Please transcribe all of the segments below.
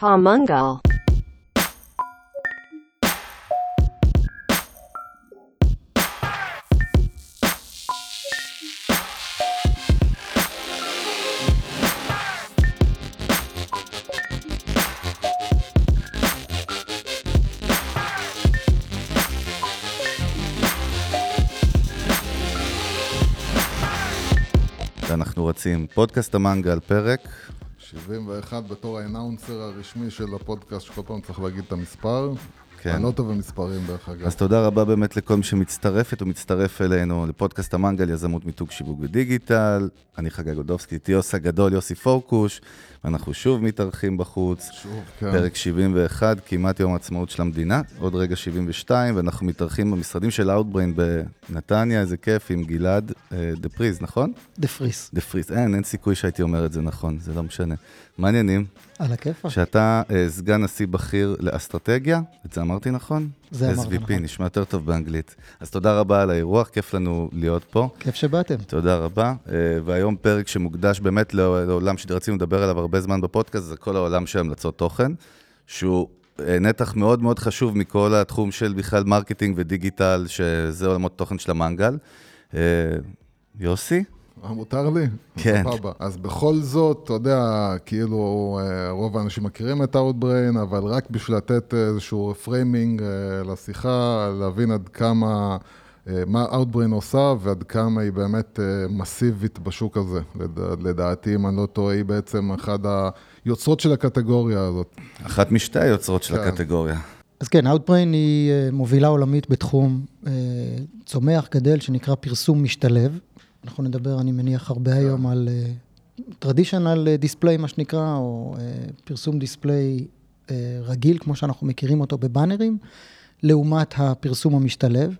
Pamungal. ואנחנו רצים פודקאסט המנגל, פרק 71 בתור האנאונסר הרשמי של הפודקאסט, שכל פעם צריך להגיד את המספר. כן. אני לא טוב במספרים דרך אגב. אז תודה רבה באמת לכל מי שמצטרפת ומצטרף אלינו לפודקאסט המנגל, יזמות מיתוג שיווק ודיגיטל. אני חגי גודובסקי, איתי יוסי הגדול, יוסי פורקוש, ואנחנו שוב מתארחים בחוץ. שוב, כן. פרק 71, כמעט יום העצמאות של המדינה, עוד רגע 72, ואנחנו מתארחים במשרדים של Outbrain בנתניה, איזה כיף, עם גלעד אה, דה פריז, נכון? דה פריס, דה פריז, אין, אין סיכוי שהייתי אומר את זה נכון, זה לא משנה. מעניינים, על הכיפאק. שאתה אה, סגן נשיא בכיר לאסטרטגיה, את זה אמרתי נכון? זה אמרת SVP, נכון. נשמע יותר טוב באנגלית. אז תודה רבה על האירוח, כיף לנו להיות פה. כיף שבאתם. תודה רבה. אה, והיום פרק שמוקדש באמת לעולם שרצינו לדבר עליו הרבה זמן בפודקאסט, זה כל העולם של המלצות תוכן, שהוא אה, נתח מאוד מאוד חשוב מכל התחום של בכלל מרקטינג ודיגיטל, שזה עולמות תוכן של המנגל. אה, יוסי? אה, מותר לי? כן. סבבה. אז בכל זאת, אתה יודע, כאילו, אה, רוב האנשים מכירים את Outbrain, אבל רק בשביל לתת איזשהו framing אה, לשיחה, להבין עד כמה, מה Outbrain עושה ועד כמה היא באמת מסיבית בשוק הזה. לד- לדעתי, אם אני לא טועה, היא בעצם אחד היוצרות של הקטגוריה הזאת. אחת משתי היוצרות של כן. הקטגוריה. אז כן, Outbrain היא מובילה עולמית בתחום צומח, גדל, שנקרא פרסום משתלב. אנחנו נדבר, אני מניח, הרבה היום על טרדישיונל דיספליי, מה שנקרא, או אה, פרסום דיספליי אה, רגיל, כמו שאנחנו מכירים אותו בבאנרים, לעומת הפרסום המשתלב.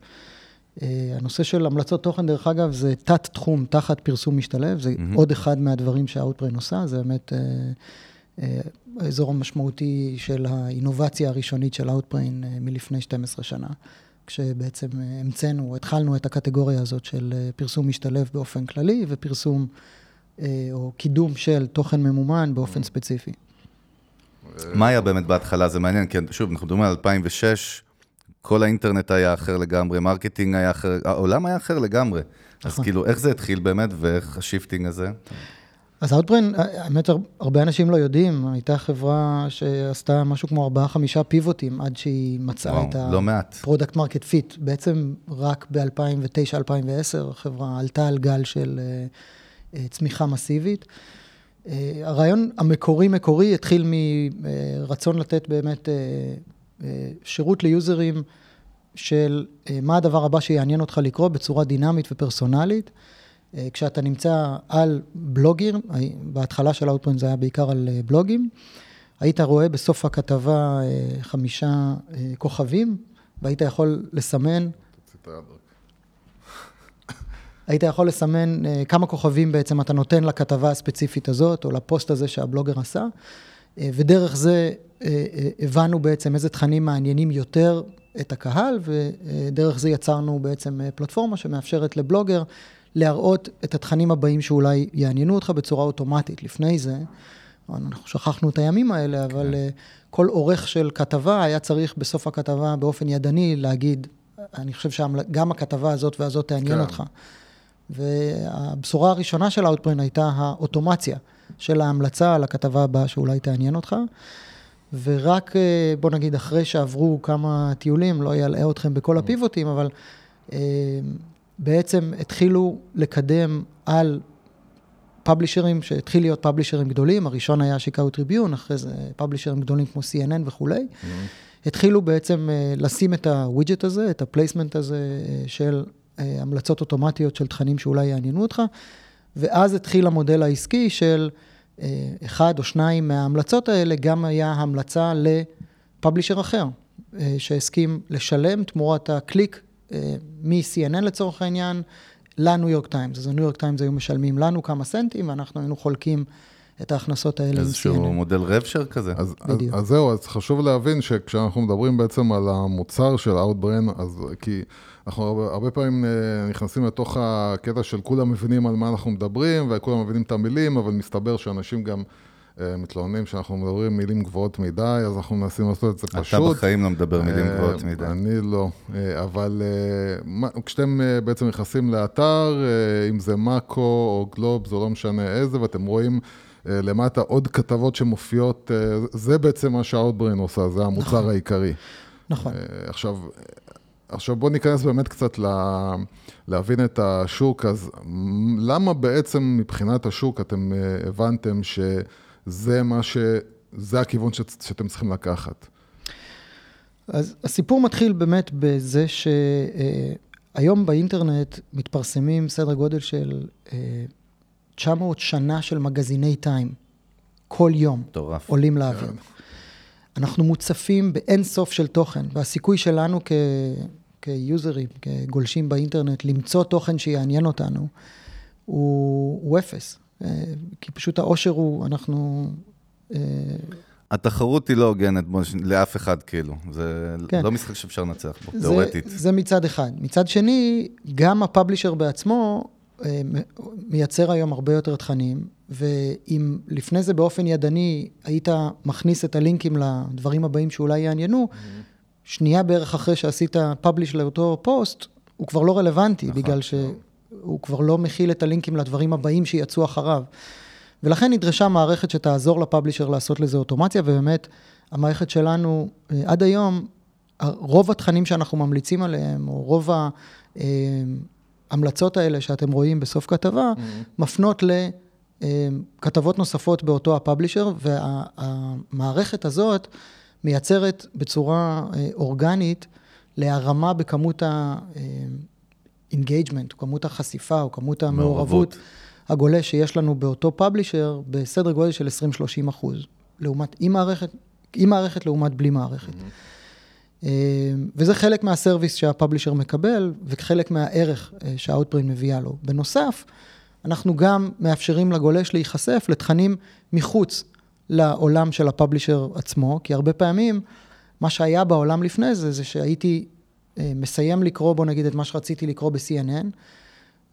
אה, הנושא של המלצות תוכן, דרך אגב, זה תת-תחום תחת פרסום משתלב, זה מהמם. עוד אחד מהדברים שהאוטבריין עושה, זה באמת אה, אה, האזור המשמעותי של האינובציה הראשונית של אה, מלפני 12 שנה, כשבעצם אה, המצאנו, התחלנו את הקטגוריה הזאת של אה, פרסום משתלב באופן כללי, ופרסום אה, או קידום של תוכן ממומן באופן ספציפי. מה היה באמת בהתחלה? זה מעניין, כי שוב, אנחנו מדברים על 2006, כל האינטרנט היה אחר לגמרי, marketing היה אחר, העולם היה אחר לגמרי. אז נכון. כאילו, איך זה התחיל באמת, ואיך ה shifting הזה? אז Outbrain, האמת, הר- הרבה אנשים לא יודעים, הייתה חברה שעשתה משהו כמו ארבעה, חמישה פיבוטים עד שהיא מצאה וואו, את. לא. product market fit. בעצם רק ב-2009-2010 החברה עלתה על גל של אה, אה, צמיחה מסיבית. אה, הרעיון המקורי-מקורי התחיל מרצון לתת באמת אה, אה, שירות ליוזרים של אה, מה הדבר הבא שיעניין אותך לקרוא בצורה דינמית ופרסונלית. אה, כשאתה נמצא על בלוגים, אה, בהתחלה של Outbrain זה היה בעיקר על אה, בלוגים, היית רואה בסוף הכתבה חמישה כוכבים, והיית יכול לסמן. היית יכול לסמן כמה כוכבים בעצם אתה נותן לכתבה הספציפית הזאת, או לפוסט הזה שהבלוגר עשה, ודרך זה הבנו בעצם איזה תכנים מעניינים יותר את הקהל, ודרך זה יצרנו בעצם פלטפורמה שמאפשרת לבלוגר להראות את התכנים הבאים שאולי יעניינו אותך בצורה אוטומטית. לפני זה, אנחנו שכחנו את הימים האלה, אבל אה, כל עורך של כתבה היה צריך בסוף הכתבה באופן ידני להגיד, אני חושב שגם הכתבה הזאת והזאת תעניין כן. אותך. והבשורה הראשונה של Outbrain הייתה האוטומציה של ההמלצה על הכתבה הבאה שאולי תעניין אותך. ורק, אה, בוא נגיד, אחרי שעברו כמה טיולים, לא אלאה אתכם בכל הפיבוטים, אבל אה, בעצם התחילו לקדם על פאבלישרים, שהתחיל להיות פאבלישרים גדולים, הראשון היה שיקאו טריביון, אחרי זה פאבלישרים גדולים כמו CNN וכולי. התחילו בעצם אה, לשים את הווידג'ט הזה, את ה placement הזה אה, של אה, המלצות אוטומטיות של תכנים שאולי יעניינו אותך, ואז התחיל המודל העסקי של אחד או שניים מההמלצות האלה, גם היה המלצה ל publisher אחר, שהסכים לשלם תמורת הקליק מ-CNN לצורך העניין, לניו יורק טיימס. אז הניו יורק טיימס היו משלמים לנו כמה סנטים, ואנחנו היינו חולקים את ההכנסות האלה עם איזשהו CNN. מודל rev share כזה. אז, אז, בדיוק. אז זהו, אז חשוב להבין שכשאנחנו מדברים בעצם על המוצר של Outbrain, אז כי אנחנו הרבה, הרבה פעמים אה, נכנסים לתוך הקטע של כולם מבינים על מה אנחנו מדברים, וכולם מבינים את המילים, אבל מסתבר שאנשים גם אה, מתלוננים שאנחנו מדברים מילים גבוהות מדי, אז אנחנו מנסים לעשות את זה אתה פשוט. בחיים לא מדבר מילים אה, גבוהות מדי. אני לא, אה, אבל אה, כשאתם אה, בעצם נכנסים לאתר, אה, אם זה מאקו או גלוב, זה לא משנה איזה, ואתם רואים אה, למטה עוד כתבות שמופיעות, אה, זה בעצם מה שהאוטבריין עושה, זה המוצר העיקרי. נכון. אה, עכשיו, עכשיו בואו ניכנס באמת קצת ל... להבין את השוק, אז למה בעצם מבחינת השוק אתם אה, הבנתם שזה מה ש... זה הכיוון ש... שאתם צריכים לקחת? אז הסיפור מתחיל באמת בזה שהיום באינטרנט מתפרסמים סדר גודל של אה, 900 שנה של מגזיני טיים, כל יום מטורף. עולים לאוויר. אנחנו מוצפים באין סוף של תוכן, והסיכוי שלנו כ... כיוזרים, כגולשים באינטרנט, למצוא תוכן שיעניין אותנו, הוא, הוא אפס. אה, כי פשוט העושר הוא, אנחנו... אה, התחרות היא לא הוגנת לאף אחד, כאילו. זה כן. לא משחק שאפשר לנצח בו, זה, תיאורטית. זה מצד אחד. מצד שני, גם הפאבלישר בעצמו אה, מייצר היום הרבה יותר תכנים, ואם לפני זה באופן ידני היית מכניס את הלינקים לדברים הבאים שאולי יעניינו, שנייה בערך אחרי שעשית פאבליש לאותו פוסט, הוא כבר לא רלוונטי, נכון. בגלל שהוא כבר לא מכיל את הלינקים לדברים הבאים שיצאו אחריו. ולכן נדרשה מערכת שתעזור לפאבלישר לעשות לזה אוטומציה, ובאמת, המערכת שלנו, אה, עד היום, רוב התכנים שאנחנו ממליצים עליהם, או רוב ההמלצות האלה שאתם רואים בסוף כתבה, מפנות לכתבות נוספות באותו הפאבלישר, והמערכת הזאת מייצרת בצורה אה, אורגנית להרמה בכמות ה-engagement, או כמות החשיפה, או כמות המעורבות מעורבות. הגולש שיש לנו באותו פאבלישר, בסדר גודל של 20-30 אחוז, לעומת, עם מערכת, עם מערכת לעומת בלי מערכת. אה, וזה חלק מהסרוויס שהפאבלישר מקבל, וחלק מהערך אה, שהאוטברין מביאה לו. בנוסף, אנחנו גם מאפשרים לגולש להיחשף לתכנים מחוץ לעולם של הפאבלישר עצמו, כי הרבה פעמים, מה שהיה בעולם לפני זה, זה שהייתי מסיים לקרוא, בוא נגיד, את מה שרציתי לקרוא ב-CNN,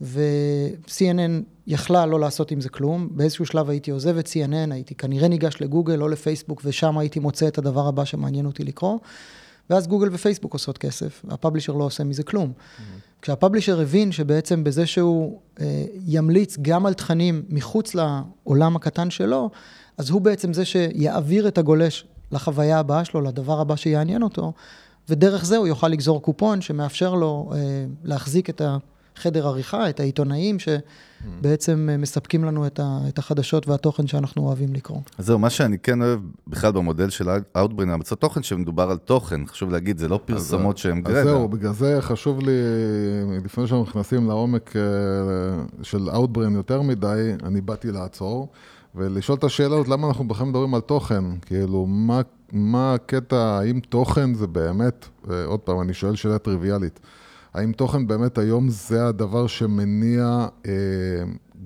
ו-CNN יכלה לא לעשות עם זה כלום. באיזשהו שלב הייתי עוזב את CNN, הייתי כנראה ניגש לגוגל או לפייסבוק, ושם הייתי מוצא את הדבר הבא שמעניין אותי לקרוא. ואז גוגל ופייסבוק עושות כסף, והפאבלישר לא עושה מזה כלום. Mm-hmm. כשהפאבלישר הבין שבעצם בזה שהוא אה, ימליץ גם על תכנים מחוץ לעולם הקטן שלו, אז הוא בעצם זה שיעביר את הגולש לחוויה הבאה שלו, לדבר הבא שיעניין אותו, ודרך זה הוא יוכל לגזור קופון שמאפשר לו אה, להחזיק את החדר עריכה, את העיתונאים שבעצם אה, מספקים לנו את, ה, את החדשות והתוכן שאנחנו אוהבים לקרוא. אז זהו, מה שאני כן אוהב בכלל במודל של Outbrain, המצאת תוכן שמדובר על תוכן, חשוב להגיד, זה לא פרסומות שהן אז גרדה. זהו, בגלל זה חשוב לי, לפני שאנחנו נכנסים לעומק אה, של Outbrain יותר מדי, אני באתי לעצור ולשאול את השאלה הזאת, למה אנחנו בכלל מדברים על תוכן? כאילו, מה, מה הקטע, האם תוכן זה באמת, אה, עוד פעם, אני שואל שאלה טריוויאלית, האם תוכן באמת היום זה הדבר שמניע אה,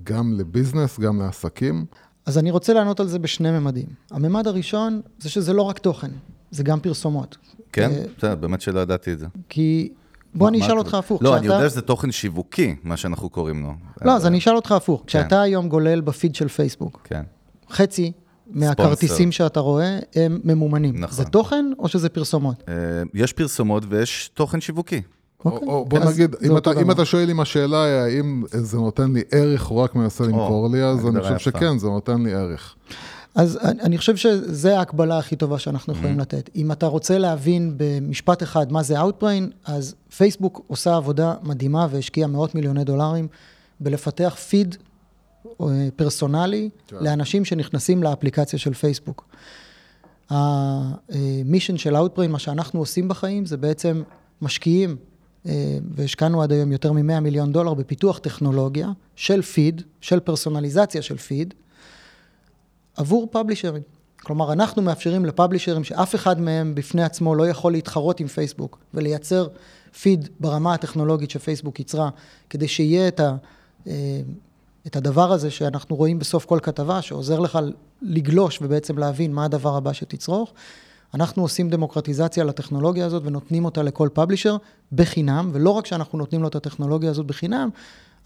גם לביזנס, גם לעסקים? אז אני רוצה לענות על זה בשני ממדים. הממד הראשון זה שזה לא רק תוכן, זה גם פרסומות. כן? אה, בסדר, באמת שלא ידעתי את זה. כי... בוא אני אשאל אותך הפוך. לא, אני יודע שזה תוכן שיווקי, מה שאנחנו קוראים לו. לא, אז אני אשאל אותך הפוך. כשאתה היום גולל בפיד של פייסבוק, כן. חצי מהכרטיסים שאתה רואה הם ממומנים. נכון. זה תוכן או שזה פרסומות? אה, יש פרסומות ויש תוכן שיווקי. אוקיי. או, או בוא נגיד, אם אתה, אם. אתה שואל אם השאלה היא האם זה נותן לי ערך או רק מנסה למכור לי, אז אני חושב. שכן, זה נותן לי ערך. אז אני אני חושב שזה ההקבלה הכי טובה שאנחנו Mm-hmm. יכולים לתת. אם אתה רוצה להבין במשפט אחד מה זה Outbrain, אז פייסבוק עושה עבודה מדהימה והשקיעה מאות מיליוני דולרים בלפתח פיד פרסונלי כן. לאנשים שנכנסים לאפליקציה של פייסבוק. המישן של Outbrain, מה שאנחנו עושים בחיים, זה בעצם משקיעים, אה, והשקענו עד היום יותר מ-100 מיליון דולר בפיתוח טכנולוגיה של פיד, של פרסונליזציה של פיד, עבור פאבלישרים. כלומר, אנחנו מאפשרים לפאבלישרים שאף אחד מהם בפני עצמו לא יכול להתחרות עם פייסבוק ולייצר פיד ברמה הטכנולוגית שפייסבוק ייצרה, כדי שיהיה את, ה, אה, את הדבר הזה שאנחנו רואים בסוף כל כתבה, שעוזר לך לגלוש ובעצם להבין מה הדבר הבא שתצרוך. אנחנו עושים דמוקרטיזציה לטכנולוגיה הזאת ונותנים אותה לכל פאבלישר בחינם, ולא רק שאנחנו נותנים לו את הטכנולוגיה הזאת בחינם,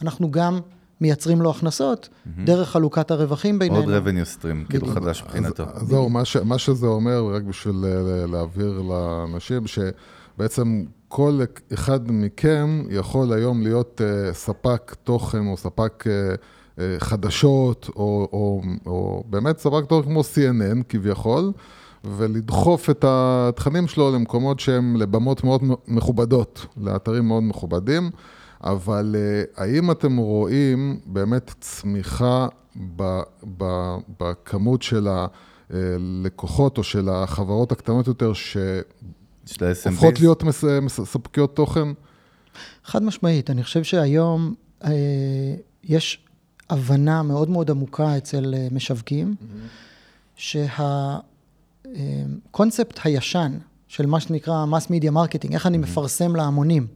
אנחנו גם מייצרים לו הכנסות, דרך חלוקת הרווחים בינינו. עוד revenue stream, כאילו. חדש מבחינתו. אז זהו, מה, ש, מה שזה אומר, רק בשביל אה, להעביר לאנשים, שבעצם כל אחד מכם יכול היום להיות uh, ספק תוכן או ספק uh, uh, חדשות, או, או, או באמת ספק תוכן כמו CNN כביכול, ולדחוף את התכנים שלו למקומות שהם לבמות מאוד מכובדות, לאתרים מאוד מכובדים. אבל האם אתם רואים באמת צמיחה ב, ב, בכמות של הלקוחות או של החברות הקטנות יותר שהופכות להיות מס, מספקיות תוכן? חד משמעית, אני חושב שהיום uh, יש הבנה מאוד מאוד עמוקה אצל uh, משווקים, mm-hmm. שהקונספט uh, הישן של מה שנקרא mass media marketing, איך אני mm-hmm. מפרסם להמונים,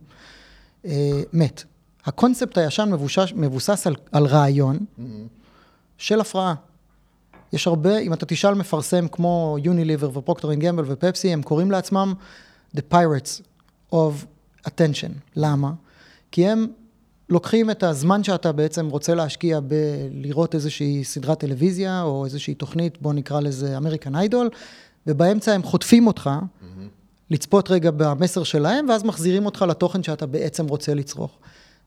אה, מת. הקונספט הישן מבושש, מבוסס על, על רעיון mm-hmm. של הפרעה. יש הרבה, אם אתה תשאל מפרסם כמו יוניליבר ו Procter and Gamble ופפסי, הם קוראים לעצמם The Pirates of Attention. למה? כי הם לוקחים את הזמן שאתה בעצם רוצה להשקיע בלראות איזושהי סדרת טלוויזיה או איזושהי תוכנית, בוא נקרא לזה American Idol, ובאמצע הם חוטפים אותך mm-hmm. לצפות רגע במסר שלהם, ואז מחזירים אותך לתוכן שאתה בעצם רוצה לצרוך.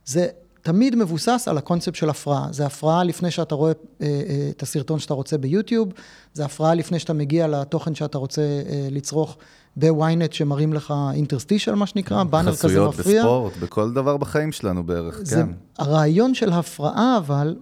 זה תמיד מבוסס על הקונספט של הפרעה. זה הפרעה לפני שאתה רואה אה, אה, את הסרטון שאתה רוצה ביוטיוב, זה הפרעה לפני שאתה מגיע לתוכן שאתה רוצה אה, לצרוך בוויינט שמראים לך אינטרסטישל, מה שנקרא, באנר כזה מפריע. חסויות בספורט, בכל דבר בחיים שלנו בערך, זה, כן. הרעיון של הפרעה, אבל,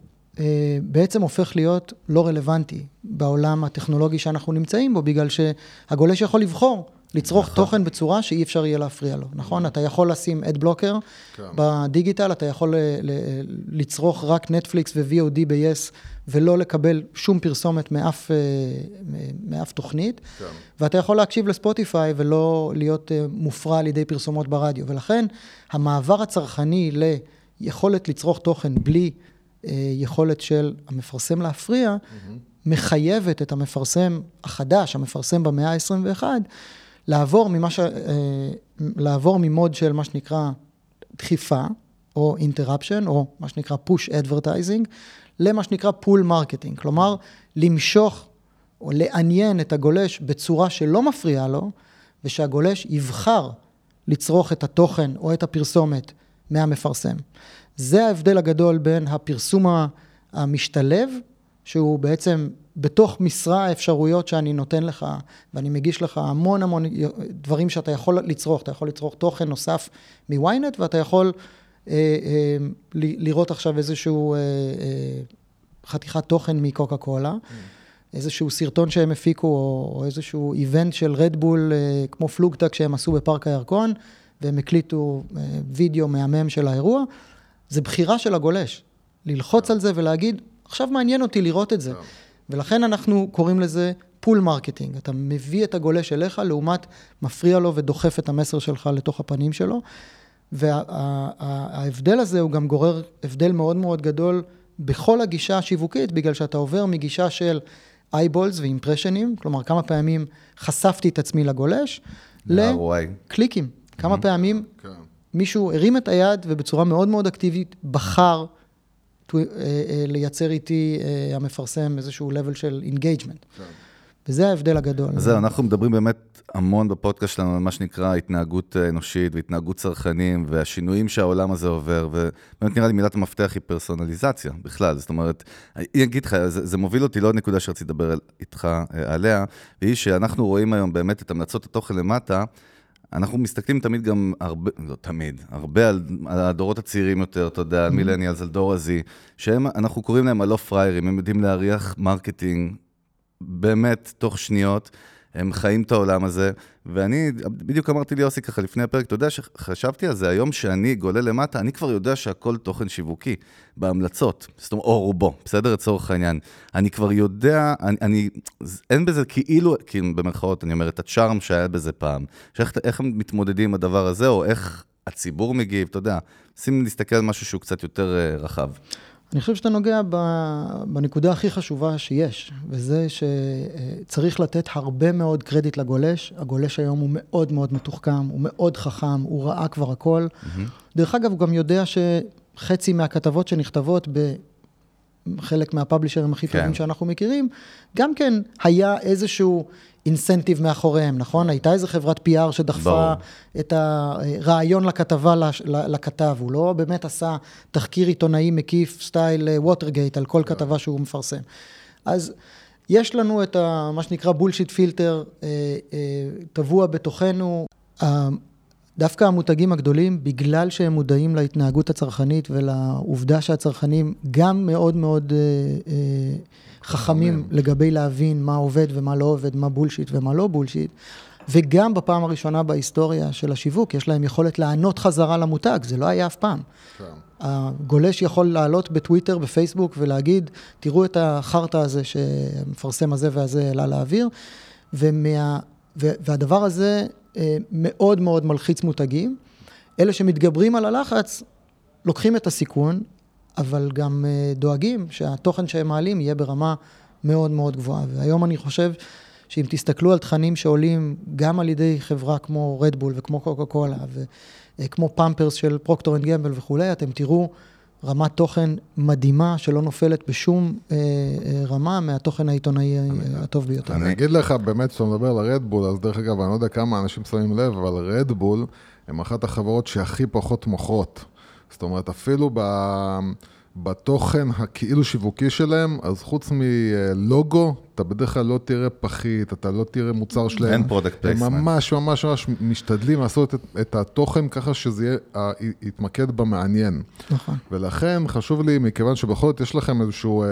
בעצם הופך להיות לא רלוונטי בעולם הטכנולוגי שאנחנו נמצאים בו, בגלל שהגולש יכול לבחור. לצרוך נכון. תוכן בצורה שאי אפשר יהיה להפריע לו, נכון? אתה יכול לשים אד בלוקר כן. בדיגיטל, אתה יכול ל- ל- לצרוך רק נטפליקס ו-VOD ב-yes, ולא לקבל שום פרסומת מאף, אה, מאף תוכנית, כן. ואתה יכול להקשיב לספוטיפיי ולא להיות אה, מופרע על ידי פרסומות ברדיו. ולכן, המעבר הצרכני ליכולת לצרוך תוכן בלי אה, יכולת של המפרסם להפריע, mm-hmm. מחייבת את המפרסם החדש, המפרסם במאה ה-21, לעבור, מש... אה, לעבור ממוד של מה שנקרא דחיפה, או אינטראפשן, או מה שנקרא push advertising, למה שנקרא pull marketing. כלומר, למשוך או לעניין את הגולש בצורה שלא מפריעה לו, ושהגולש יבחר לצרוך את התוכן או את הפרסומת מהמפרסם. זה ההבדל הגדול בין הפרסום המשתלב, שהוא בעצם בתוך משרה האפשרויות שאני נותן לך, ואני מגיש לך המון המון דברים שאתה יכול לצרוך, אתה יכול לצרוך תוכן נוסף מוויינט, ואתה יכול אה, אה, לראות עכשיו איזשהו אה, אה, חתיכת תוכן מקוקה קולה. Mm. איזשהו סרטון שהם הפיקו, או, או איזשהו איבנט של רדבול, אה, כמו פלוגטק שהם עשו בפארק הירקון, והם הקליטו אה, וידאו מהמם של האירוע. זה בחירה של הגולש, ללחוץ על זה ולהגיד, עכשיו מעניין אותי לראות את זה. ולכן אנחנו קוראים לזה pull marketing. אתה מביא את הגולש אליך, לעומת מפריע לו ודוחף את המסר שלך לתוך הפנים שלו. וההבדל הזה הוא גם גורר הבדל מאוד מאוד גדול בכל הגישה השיווקית, בגלל שאתה עובר מגישה של eyeballs ו אימפרשנים, כלומר כמה פעמים חשפתי את עצמי לגולש, לקליקים. כמה mm-hmm. פעמים כן. מישהו הרים את היד ובצורה מאוד מאוד אקטיבית בחר לייצר איתי אה, המפרסם איזשהו level של. כן. וזה ההבדל הגדול. אז זהו, אנחנו מדברים באמת המון בפודקאסט שלנו על מה שנקרא התנהגות אנושית והתנהגות צרכנים והשינויים שהעולם הזה עובר, ובאמת נראה לי מילת המפתח היא פרסונליזציה בכלל, זאת אומרת, אני אגיד לך, זה, זה מוביל אותי לעוד נקודה שרציתי לדבר איתך עליה, והיא שאנחנו רואים היום באמת את המלצות התוכן למטה, אנחנו מסתכלים תמיד גם הרבה, לא תמיד, הרבה על, על הדורות הצעירים יותר, אתה יודע, על mm-hmm. מילניאלס, על דור הזי, שהם, אנחנו קוראים להם הלא פריירים, הם יודעים להריח marketing באמת תוך שניות. הם חיים את העולם הזה, ואני, בדיוק אמרתי ליוסי ככה לפני הפרק, אתה יודע שחשבתי על זה, היום שאני גולל למטה, אני כבר יודע שהכל תוכן שיווקי, בהמלצות, זאת אומרת, או רובו, בסדר? לצורך העניין. אני כבר יודע, אני, אני, אין בזה כאילו, כאילו במרכאות, אני אומר, את ה charm שהיה בזה פעם, שאיך הם מתמודדים עם הדבר הזה, או איך הציבור מגיב, אתה יודע, שים להסתכל על משהו שהוא קצת יותר uh, רחב. אני חושב שאתה נוגע בנקודה הכי חשובה שיש, וזה שצריך לתת הרבה מאוד קרדיט לגולש. הגולש היום הוא מאוד מאוד מתוחכם, הוא מאוד חכם, הוא ראה כבר הכל. Mm-hmm. דרך אגב, הוא גם יודע ש... חצי מהכתבות שנכתבות בחלק מהפאבלישרים הכי כן. טובים שאנחנו מכירים, גם כן היה איזשהו אינסנטיב מאחוריהם, נכון? הייתה איזו חברת PR שדחפה ברור. את הרעיון לכתבה לכתב, הוא לא באמת עשה תחקיר עיתונאי מקיף סטייל ווטרגייט על כל כתבה שהוא מפרסם. אז יש לנו את ה, מה שנקרא bullshit filter אה, אה, טבוע בתוכנו. דווקא המותגים הגדולים, בגלל שהם מודעים להתנהגות הצרכנית ולעובדה שהצרכנים גם מאוד מאוד אה, אה, חכמים לגבי להבין מה עובד ומה לא עובד, מה bullshit ומה לא bullshit, וגם בפעם הראשונה בהיסטוריה של השיווק, יש להם יכולת לענות חזרה למותג, זה לא היה אף פעם. כן. הגולש יכול לעלות בטוויטר, בפייסבוק, ולהגיד, תראו את החרטא הזה שהמפרסם הזה והזה העלה לאוויר, ומה, ו, והדבר הזה אה, מאוד מאוד מלחיץ מותגים. אלה שמתגברים על הלחץ, לוקחים את הסיכון, אבל גם אה, דואגים שהתוכן שהם מעלים יהיה ברמה מאוד מאוד גבוהה. והיום אני חושב שאם תסתכלו על תכנים שעולים גם על ידי חברה כמו רדבול וכמו קוקה קולה וכמו פמפרס של Procter and Gamble וכולי, אתם תראו רמת תוכן מדהימה שלא נופלת בשום אה, אה, רמה מהתוכן העיתונאי אה, הטוב ביותר. אני אגיד לך, באמת, כשאתה מדבר על הרדבול, אז דרך אגב, אני לא יודע כמה אנשים שמים לב, אבל רדבול הם אחת החברות שהכי פחות מוכרות. זאת אומרת, אפילו ב... בתוכן הכאילו שיווקי שלהם, אז חוץ מלוגו, אתה בדרך כלל לא תראה פחית, אתה לא תראה מוצר שלהם. אין product הם placement. ממש ממש ממש משתדלים לעשות את, את התוכן ככה שזה יהיה, יתמקד במעניין. נכון. ולכן חשוב לי, מכיוון שבכל זאת יש לכם איזשהו אה,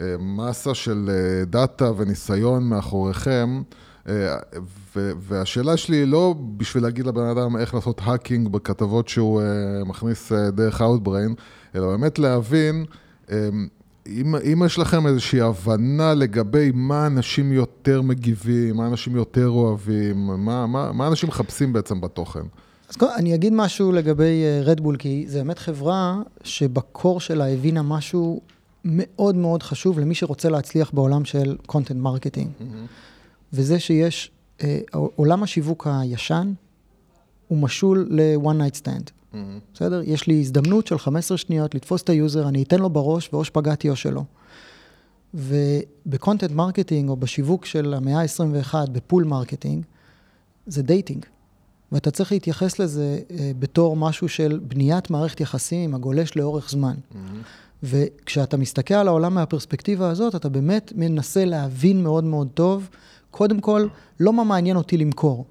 אה, מסה של אה, דאטה וניסיון מאחוריכם, אה, והשאלה שלי היא לא בשביל להגיד לבן אדם איך לעשות hacking בכתבות שהוא אה, מכניס אה, דרך Outbrain, אלא באמת להבין, אה, אם, אם יש לכם איזושהי הבנה לגבי מה אנשים יותר מגיבים, מה אנשים יותר אוהבים, מה, מה, מה אנשים מחפשים בעצם בתוכן. אז קודם, אני אגיד משהו לגבי רדבול, כי זו באמת חברה שבקור שלה הבינה משהו מאוד מאוד חשוב למי שרוצה להצליח בעולם של content marketing. וזה שיש, אה, עולם השיווק הישן הוא משול ל-one night stand. בסדר? יש לי הזדמנות של 15 שניות לתפוס את ה user, אני אתן לו בראש ואו שפגעתי או שלא. וב content marketing או בשיווק של המאה ה-21, ב pull marketing, זה dating. ואתה צריך להתייחס לזה אה, בתור משהו של בניית מערכת יחסים עם הגולש לאורך זמן. וכשאתה מסתכל על העולם מהפרספקטיבה הזאת, אתה באמת מנסה להבין מאוד מאוד טוב, קודם כל, לא מה מעניין אותי למכור,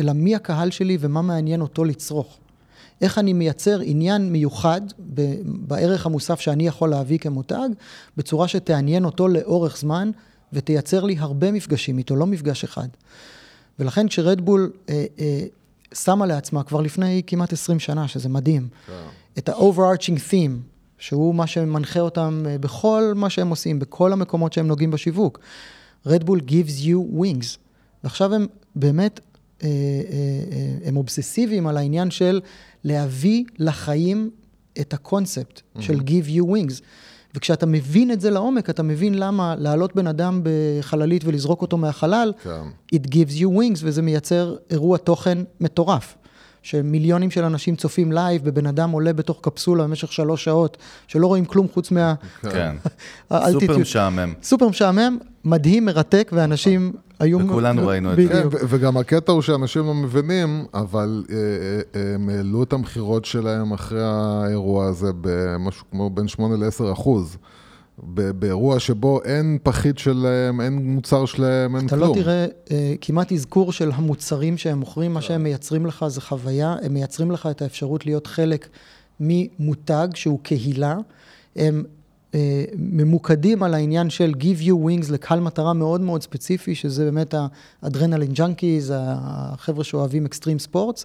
אלא מי הקהל שלי ומה מעניין אותו לצרוך. איך אני מייצר עניין מיוחד ב- בערך המוסף שאני יכול להביא כמותג, בצורה שתעניין אותו לאורך זמן ותייצר לי הרבה מפגשים איתו, לא מפגש אחד. ולכן כשרדבול אה, אה, שמה לעצמה כבר לפני כמעט 20 שנה, שזה מדהים, את ה-overarching theme, שהוא מה שמנחה אותם אה, בכל מה שהם עושים, בכל המקומות שהם נוגעים בשיווק. רדבול gives you wings. ועכשיו הם באמת, אה, אה, אה, הם אובססיביים על העניין של להביא לחיים את הקונספט mm-hmm. של give you wings. וכשאתה מבין את זה לעומק, אתה מבין למה להעלות בן אדם בחללית ולזרוק אותו מהחלל, כן. it gives you wings, וזה מייצר אירוע תוכן מטורף. שמיליונים של אנשים צופים live, בבן אדם עולה בתוך קפסולה במשך שלוש שעות, שלא רואים כלום חוץ מה... כן. סופר משעמם. סופר משעמם, מדהים, מרתק, ואנשים היו... וכולנו ראינו את זה. כן, וגם הקטע הוא שאנשים לא מבינים, אבל אה, אה, הם העלו את המכירות שלהם אחרי האירוע הזה במשהו כמו בין 8 ל-10 אחוז. באירוע שבו אין פחית שלהם, אין מוצר שלהם, אין אתה כלום. לא תראה אה, כמעט אזכור של המוצרים שהם מוכרים, מה שהם מייצרים לך זה חוויה, הם מייצרים לך את האפשרות להיות חלק ממותג שהוא קהילה. הם אה, ממוקדים על העניין של Give you wings לקהל מטרה מאוד מאוד ספציפי, שזה באמת ה adrenaline junkies, החבר'ה שאוהבים extreme sports,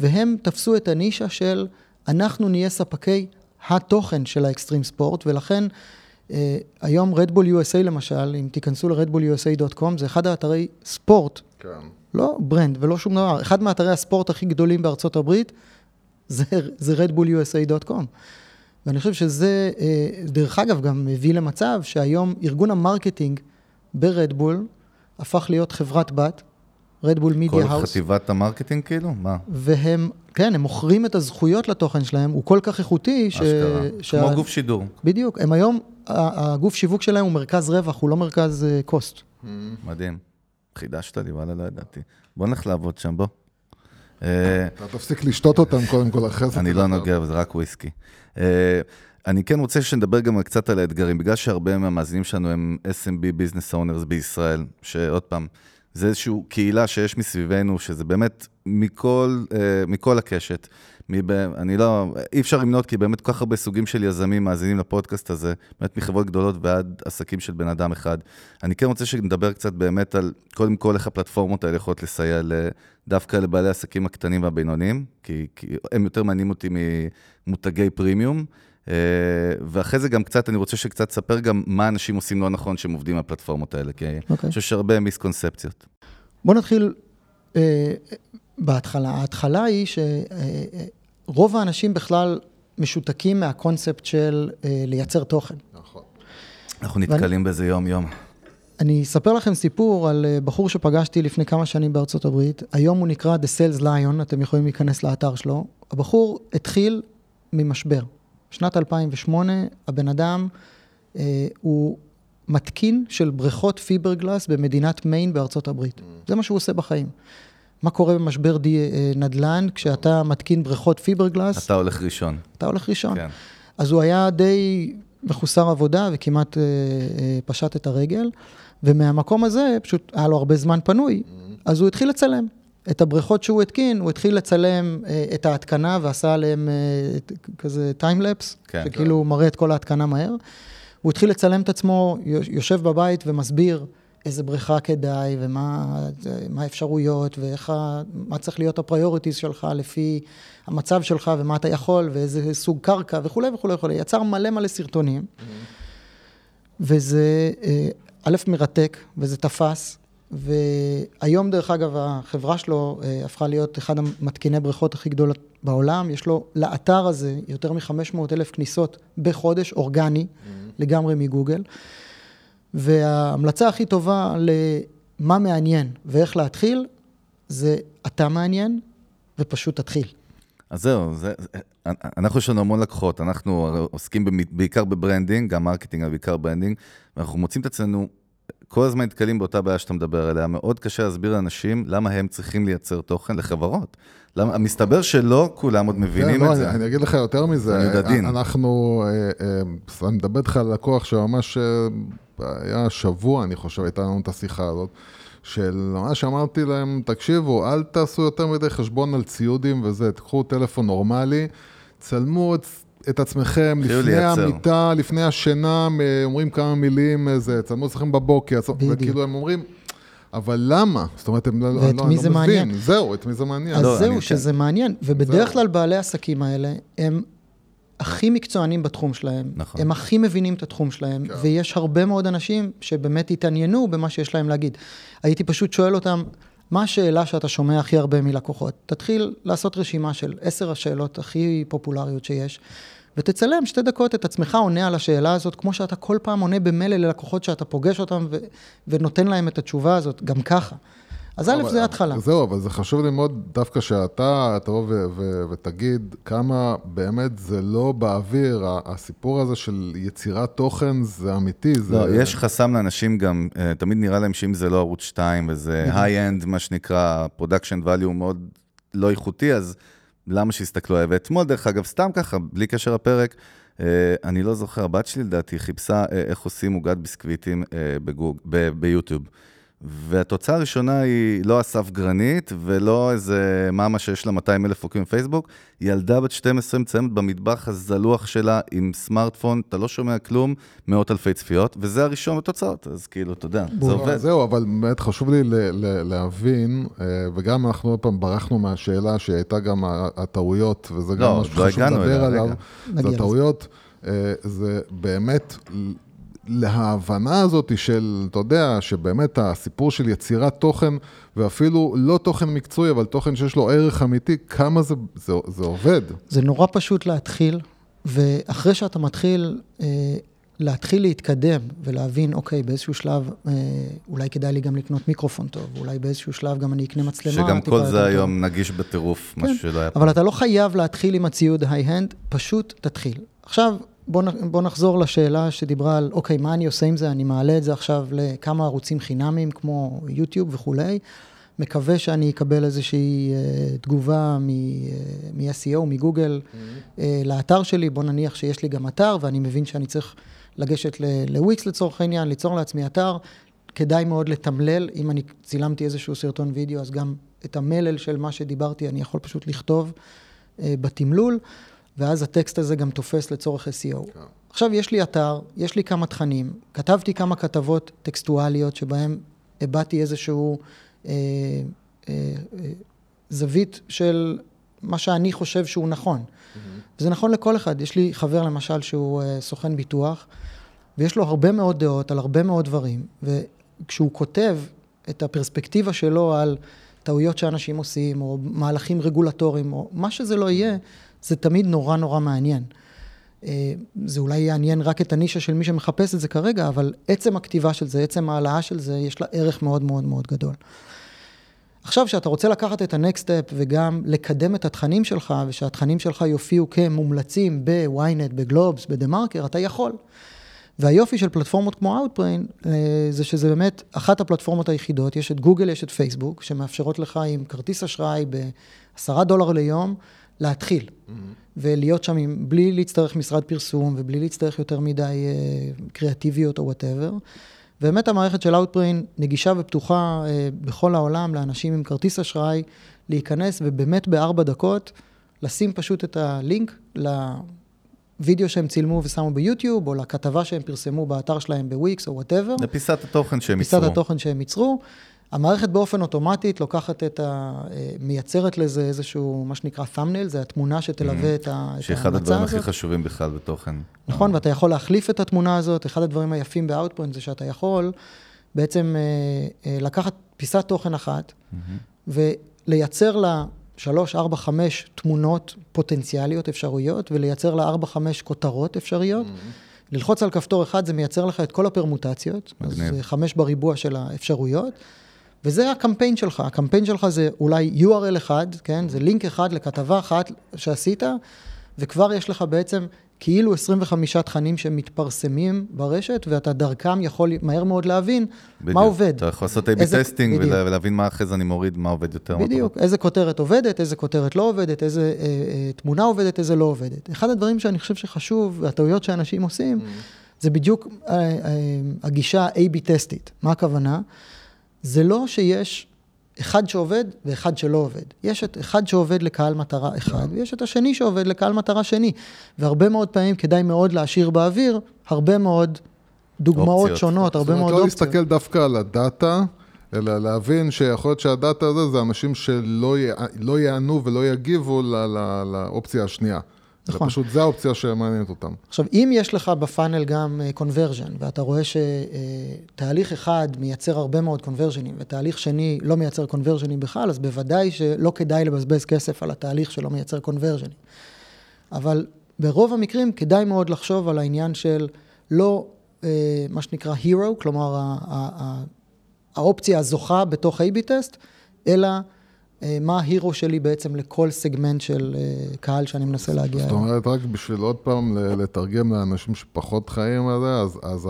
והם תפסו את הנישה של אנחנו נהיה ספקי התוכן של ה extreme sport, ולכן היום רדבול USA למשל, אם תיכנסו ל-redbullusa.com, זה אחד האתרי ספורט, כן. לא brand ולא שום דבר, אחד מאתרי הספורט הכי גדולים בארצות הברית, זה, זה redbullusa.com. ואני חושב שזה, אה, דרך אגב, גם מביא למצב שהיום ארגון ה marketing ברדבול הפך להיות חברת בת רדבול Media House. חטיבת ה marketing כאילו? מה? והם, כן, הם מוכרים את הזכויות לתוכן שלהם, הוא כל כך איכותי, ש... אשכרה. כמו גוף שידור. בדיוק, הם היום, הגוף שיווק שלהם הוא מרכז רווח, הוא לא מרכז אה, cost. מדהים. חידשת לי, וואלה, לא ידעתי. בוא נלך לעבוד שם, בוא. אה, אתה תפסיק לשתות אותם קודם כל, אחרי זה. אני לא נוגע בזה, רק וויסקי. אה, אני כן רוצה שנדבר גם קצת על האתגרים, בגלל שהרבה מהמאזינים שלנו הם SMB Business Owners בישראל, שעוד פעם, זה איזושהי קהילה שיש מסביבנו, שזה באמת מכל, אה, מכל הקשת. מב... אני לא, אי אפשר למנות, כי באמת כל כך הרבה סוגים של יזמים מאזינים לפודקאסט הזה, באמת מחברות גדולות ועד עסקים של בן אדם אחד. אני כן רוצה שנדבר קצת באמת על, קודם כל, איך הפלטפורמות האלה יכולות לסייע דווקא לבעלי העסקים הקטנים והבינוניים, כי, כי הם יותר מעניינים אותי ממותגי פרימיום. אה, ואחרי זה גם קצת, אני רוצה שקצת תספר גם מה אנשים עושים לא נכון כשהם עובדים על הפלטפורמות האלה, כי אני אוקיי. חושב שהרבה מיסקונספציות. בואו נתחיל אה, בהתחלה. ההתחלה היא שרוב האנשים בכלל משותקים מהקונספט של אה, לייצר תוכן. נכון. אנחנו נתקלים בזה יום-יום. אני אספר לכם סיפור על אה, בחור שפגשתי לפני כמה שנים בארצות הברית. היום הוא נקרא The Sales Lion, אתם יכולים להיכנס לאתר שלו. הבחור התחיל ממשבר. שנת 2008, הבן אדם אה, הוא מתקין של בריכות פיברגלס במדינת מיין בארצות הברית. זה מה שהוא עושה בחיים. מה קורה במשבר די, אה, נדל"ן כשאתה מתקין בריכות פיברגלס? אתה הולך ראשון. אתה הולך ראשון. כן. אז הוא היה די מחוסר עבודה וכמעט אה, אה, פשט את הרגל, ומהמקום הזה פשוט היה לו הרבה זמן פנוי, אז הוא התחיל לצלם. את הבריכות שהוא התקין, הוא התחיל לצלם אה, את ההתקנה ועשה עליהם אה, כזה טיימלפס, כן. שכאילו הוא מראה את כל ההתקנה מהר. הוא התחיל לצלם את עצמו, יושב בבית ומסביר איזה בריכה כדאי, ומה מה האפשרויות, ואיך, מה צריך להיות ה priorities שלך לפי המצב שלך, ומה אתה יכול, ואיזה סוג קרקע, וכולי וכולי וכולי. יצר מלא מלא סרטונים, וזה אה, א', מרתק, וזה תפס, והיום, דרך אגב, החברה שלו אה, הפכה להיות אחד המתקיני בריכות הכי גדולות בעולם. יש לו לאתר הזה יותר מ-500 אלף כניסות בחודש, אורגני, לגמרי מגוגל. וההמלצה הכי טובה למה מעניין ואיך להתחיל, זה אתה מעניין, ופשוט תתחיל. אז זהו, זה, זה- אנחנו יש לנו המון לקוחות, אנחנו עוסקים בעיקר ב branding, גם marketing, אבל בעיקר branding, ואנחנו מוצאים את עצמנו כל הזמן נתקלים באותה בעיה שאתה מדבר עליה. מאוד קשה להסביר לאנשים למה הם צריכים לייצר תוכן לחברות. למה, מסתבר שלא כולם עוד מבינים כן, לא, את זה. אני, אני אגיד לך יותר מזה. אני. אנחנו, אה, אה, אני מדבר איתך על לקוח שממש אה, היה שבוע, אני חושב, הייתה לנו את השיחה הזאת, של ממש אמרתי להם, תקשיבו, אל תעשו יותר מדי חשבון על ציודים וזה, תקחו טלפון נורמלי, צלמו את... את עצמכם לפני לייצר. המיטה, לפני השינה, אומרים כמה מילים, איזה, צלמו את עצמכם בבוקר. וכאילו הם אומרים, אבל למה? זאת אומרת, הם לא, לא, אני לא מעניין? מבין. זהו, את מי זה מעניין. אז לא, אני- זהו, כן. שזה מעניין. ובדרך זהו. כלל בעלי העסקים האלה, הם הכי מקצוענים בתחום שלהם. נכון. הם הכי מבינים את התחום שלהם, כן. ויש הרבה מאוד אנשים שבאמת התעניינו במה שיש להם להגיד. הייתי פשוט שואל אותם, מה השאלה שאתה שומע הכי הרבה מלקוחות? תתחיל לעשות רשימה של עשר השאלות הכי פופולריות שיש, ותצלם שתי דקות את עצמך עונה על השאלה הזאת, כמו שאתה כל פעם עונה במילא ללקוחות שאתה פוגש אותם ו- ונותן להם את התשובה הזאת, גם ככה. אז א', אבל- זה התחלה. זהו, אבל זה חשוב לי מאוד דווקא שאתה תבוא ו- ו- ותגיד כמה באמת זה לא באוויר, הסיפור הזה של יצירת תוכן זה אמיתי. זה... לא, יש חסם לאנשים גם, אה, תמיד נראה להם שאם זה לא ערוץ 2 וזה high-end, מה שנקרא, production value מאוד לא איכותי, אז למה שיסתכלו עליי? ואתמול, דרך אגב, סתם ככה, בלי קשר לפרק, אה, אני לא זוכר, הבת שלי לדעתי חיפשה אה, איך עושים עוגת ביסקוויטים בגוג, ב- ביוטיוב. והתוצאה הראשונה היא לא אסף גרנית ולא איזה מאמה שיש לה 200 אלף עוקבים בפייסבוק, ילדה בת 12 מצלמת במטבח הזנוח שלה עם סמארטפון, אתה לא שומע כלום, מאות אלפי צפיות, וזה הראשון בתוצאות, אז כאילו, אתה יודע, זה עובד. זהו, אבל באמת חשוב לי להבין, אה, וגם אנחנו עוד פעם ברחנו מהשאלה שהייתה גם הטעויות, וזה גם לא, משהו לא שחשוב לדבר עליו. זה. הטעויות, אה, זה באמת להבנה הזאת של, אתה יודע, שבאמת הסיפור של יצירת תוכן, ואפילו לא תוכן מקצועי, אבל תוכן שיש לו ערך אמיתי, כמה זה, זה, זה עובד. זה נורא פשוט להתחיל, ואחרי שאתה מתחיל, אה, להתחיל להתקדם ולהבין, אוקיי, באיזשהו שלב אה, אולי כדאי לי גם לקנות מיקרופון טוב, אולי באיזשהו שלב גם אני אקנה מצלמה. שגם כל זה טוב. היום נגיש בטירוף, כן, משהו שלא היה אבל אתה לא חייב להתחיל עם הציוד היי-הנד, פשוט תתחיל. עכשיו, בוא, בוא נחזור לשאלה שדיברה על, אוקיי, מה אני עושה עם זה? אני מעלה את זה עכשיו לכמה ערוצים חינמיים, כמו יוטיוב וכולי. מקווה שאני אקבל איזושהי אה, תגובה מ- אה, מ-SEO, מגוגל, אה, לאתר שלי. בוא נניח שיש לי גם אתר, ואני מבין שאני צריך לגשת לוויקס לצורך העניין, ליצור לעצמי אתר. כדאי מאוד לתמלל, אם אני צילמתי איזשהו סרטון וידאו, אז גם את המלל של מה שדיברתי, אני יכול פשוט לכתוב אה, בתמלול, ואז הטקסט הזה גם תופס לצורך SEO. כן. עכשיו יש לי אתר, יש לי כמה תכנים, כתבתי כמה כתבות טקסטואליות שבהן הבעתי איזשהו אה, אה, אה, זווית של מה שאני חושב שהוא נכון. וזה נכון לכל אחד. יש לי חבר למשל שהוא אה, סוכן ביטוח, ויש לו הרבה מאוד דעות על הרבה מאוד דברים, וכשהוא כותב את הפרספקטיבה שלו על טעויות שאנשים עושים, או מהלכים רגולטוריים, או מה שזה לא יהיה, זה תמיד נורא נורא מעניין. אה, זה אולי יעניין רק את הנישה של מי שמחפש את זה כרגע, אבל עצם הכתיבה של זה, עצם ההעלאה של זה, יש לה ערך מאוד מאוד מאוד גדול. עכשיו, כשאתה רוצה לקחת את ה-next step וגם לקדם את התכנים שלך, ושהתכנים שלך יופיעו כמומלצים ב-ynet, בגלובס, בדה-מרקר, אתה יכול. והיופי של פלטפורמות כמו Outbrain, אה, זה שזה באמת אחת הפלטפורמות היחידות, יש את גוגל, יש את פייסבוק, שמאפשרות לך עם כרטיס אשראי ב-10 דולר ליום, להתחיל. ולהיות שם עם, בלי להצטרך משרד פרסום, ובלי להצטרך יותר מדי אה, קריאטיביות או whatever. באמת המערכת של Outbrain נגישה ופתוחה אה, בכל העולם לאנשים עם כרטיס אשראי, להיכנס ובאמת בארבע דקות, לשים פשוט את הלינק לוידאו שהם צילמו ושמו ביוטיוב, או לכתבה שהם פרסמו באתר שלהם בוויקס או whatever. לפיסת התוכן שהם פיסת ייצרו. התוכן שהם ייצרו. המערכת באופן אוטומטית לוקחת את ה... אה, מייצרת לזה איזשהו, מה שנקרא thumbnail, זה התמונה שתלווה את ה- את שאחד הדברים הכי. חשובים בכלל בתוכן. נכון, ואתה יכול להחליף את התמונה הזאת. אחד הדברים היפים ב-Outpoint זה שאתה יכול בעצם אה, אה, לקחת פיסת תוכן אחת ולייצר לה שלוש, ארבע, חמש תמונות פוטנציאליות אפשריות, ולייצר לה ארבע, חמש כותרות אפשריות. ללחוץ על כפתור אחד זה מייצר לך את כל הפרמוטציות, אז מגניב. זה חמש בריבוע של האפשרויות. וזה הקמפיין שלך, הקמפיין שלך זה אולי URL אחד, כן? זה לינק אחד לכתבה אחת שעשית, וכבר יש לך בעצם כאילו 25 תכנים שמתפרסמים ברשת, ואתה דרכם יכול מהר מאוד להבין בדיוק. מה עובד. אתה יכול לעשות A-B testing. ולה- ולהבין מה אחרי זה אני מוריד, מה עובד יותר. בדיוק, פחות. איזה כותרת עובדת, איזה כותרת לא עובדת, איזה אה, אה, תמונה עובדת, איזה לא עובדת. אחד הדברים שאני חושב שחשוב, והטעויות שאנשים עושים, זה בדיוק אה, אה, הגישה A-B טסטית. מה הכוונה? זה לא שיש אחד שעובד ואחד שלא עובד. יש את אחד שעובד לקהל מטרה אחד, ויש את השני שעובד לקהל מטרה שני. והרבה מאוד פעמים כדאי מאוד להשאיר באוויר הרבה מאוד דוגמאות אופציות. שונות, הרבה זאת מאוד אומרת, לא אופציות. להסתכל דווקא על הדאטה, אלא להבין שיכול להיות שהדאטה הזה זה אנשים שלא י- לא יענו ולא יגיבו ל- ל- לאופציה השנייה. נכון. זה פשוט, זה האופציה שמעניינת אותם. עכשיו, אם יש לך בפאנל גם uh, conversion, ואתה רואה שתהליך אחד מייצר הרבה מאוד conversionים, ותהליך שני לא מייצר conversionים בכלל, אז בוודאי שלא כדאי לבזבז כסף על התהליך שלא מייצר conversionים. אבל ברוב המקרים כדאי מאוד לחשוב על העניין של לא uh, מה שנקרא hero, כלומר האופציה הזוכה בתוך A-B טסט, אלא מה ההירו שלי בעצם לכל סגמנט של uh, קהל שאני מנסה להגיע זאת אליו. אומרת, רק בשביל עוד פעם לתרגם לאנשים שפחות חיים על זה, אז, אז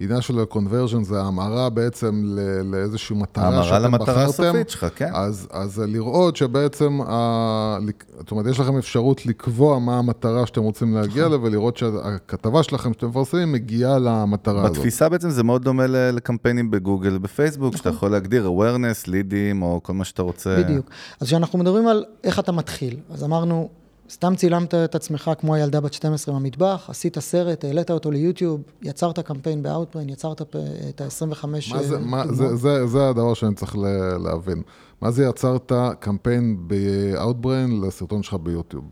העניין של ה-conversion זה ההמרה בעצם ל- לאיזושהי מטרה המרה שאתם למטרה בחרתם. הסופית שלך, כן. אז, אז לראות שבעצם, ה... זאת אומרת, יש לכם אפשרות לקבוע מה המטרה שאתם רוצים להגיע נכון. אליה, ולראות שהכתבה שלכם שאתם מפרסמים מגיעה למטרה הזאת. בתפיסה בעצם זה מאוד דומה לקמפיינים בגוגל ובפייסבוק, שאתה יכול להגדיר awareness, לידים, או כל מה שאתה רוצה. בדיוק. אז כשאנחנו מדברים על איך אתה מתחיל, אז אמרנו, סתם צילמת את עצמך כמו הילדה בת 12 במטבח, עשית סרט, העלית אותו ליוטיוב, יצרת קמפיין ב-Outbrain, יצרת את ה-25 מה זה, מה. זה, זה, זה הדבר שאני צריך להבין. מה זה יצרת קמפיין ב-Outbrain לסרטון שלך ביוטיוב?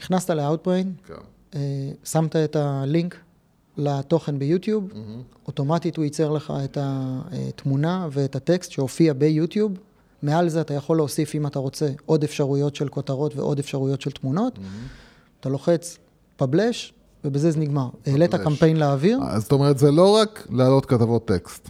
נכנסת ל-Outbrain, כן. אה, שמת את הלינק לתוכן ביוטיוב, אוטומטית הוא ייצר לך את התמונה ואת הטקסט שהופיע ביוטיוב. מעל זה אתה יכול להוסיף, אם אתה רוצה, עוד אפשרויות של כותרות ועוד אפשרויות של תמונות. אתה לוחץ פבלש, ובזה זה נגמר. העלית קמפיין לאוויר, אז זאת אומרת, זה לא רק להעלות כתבות טקסט,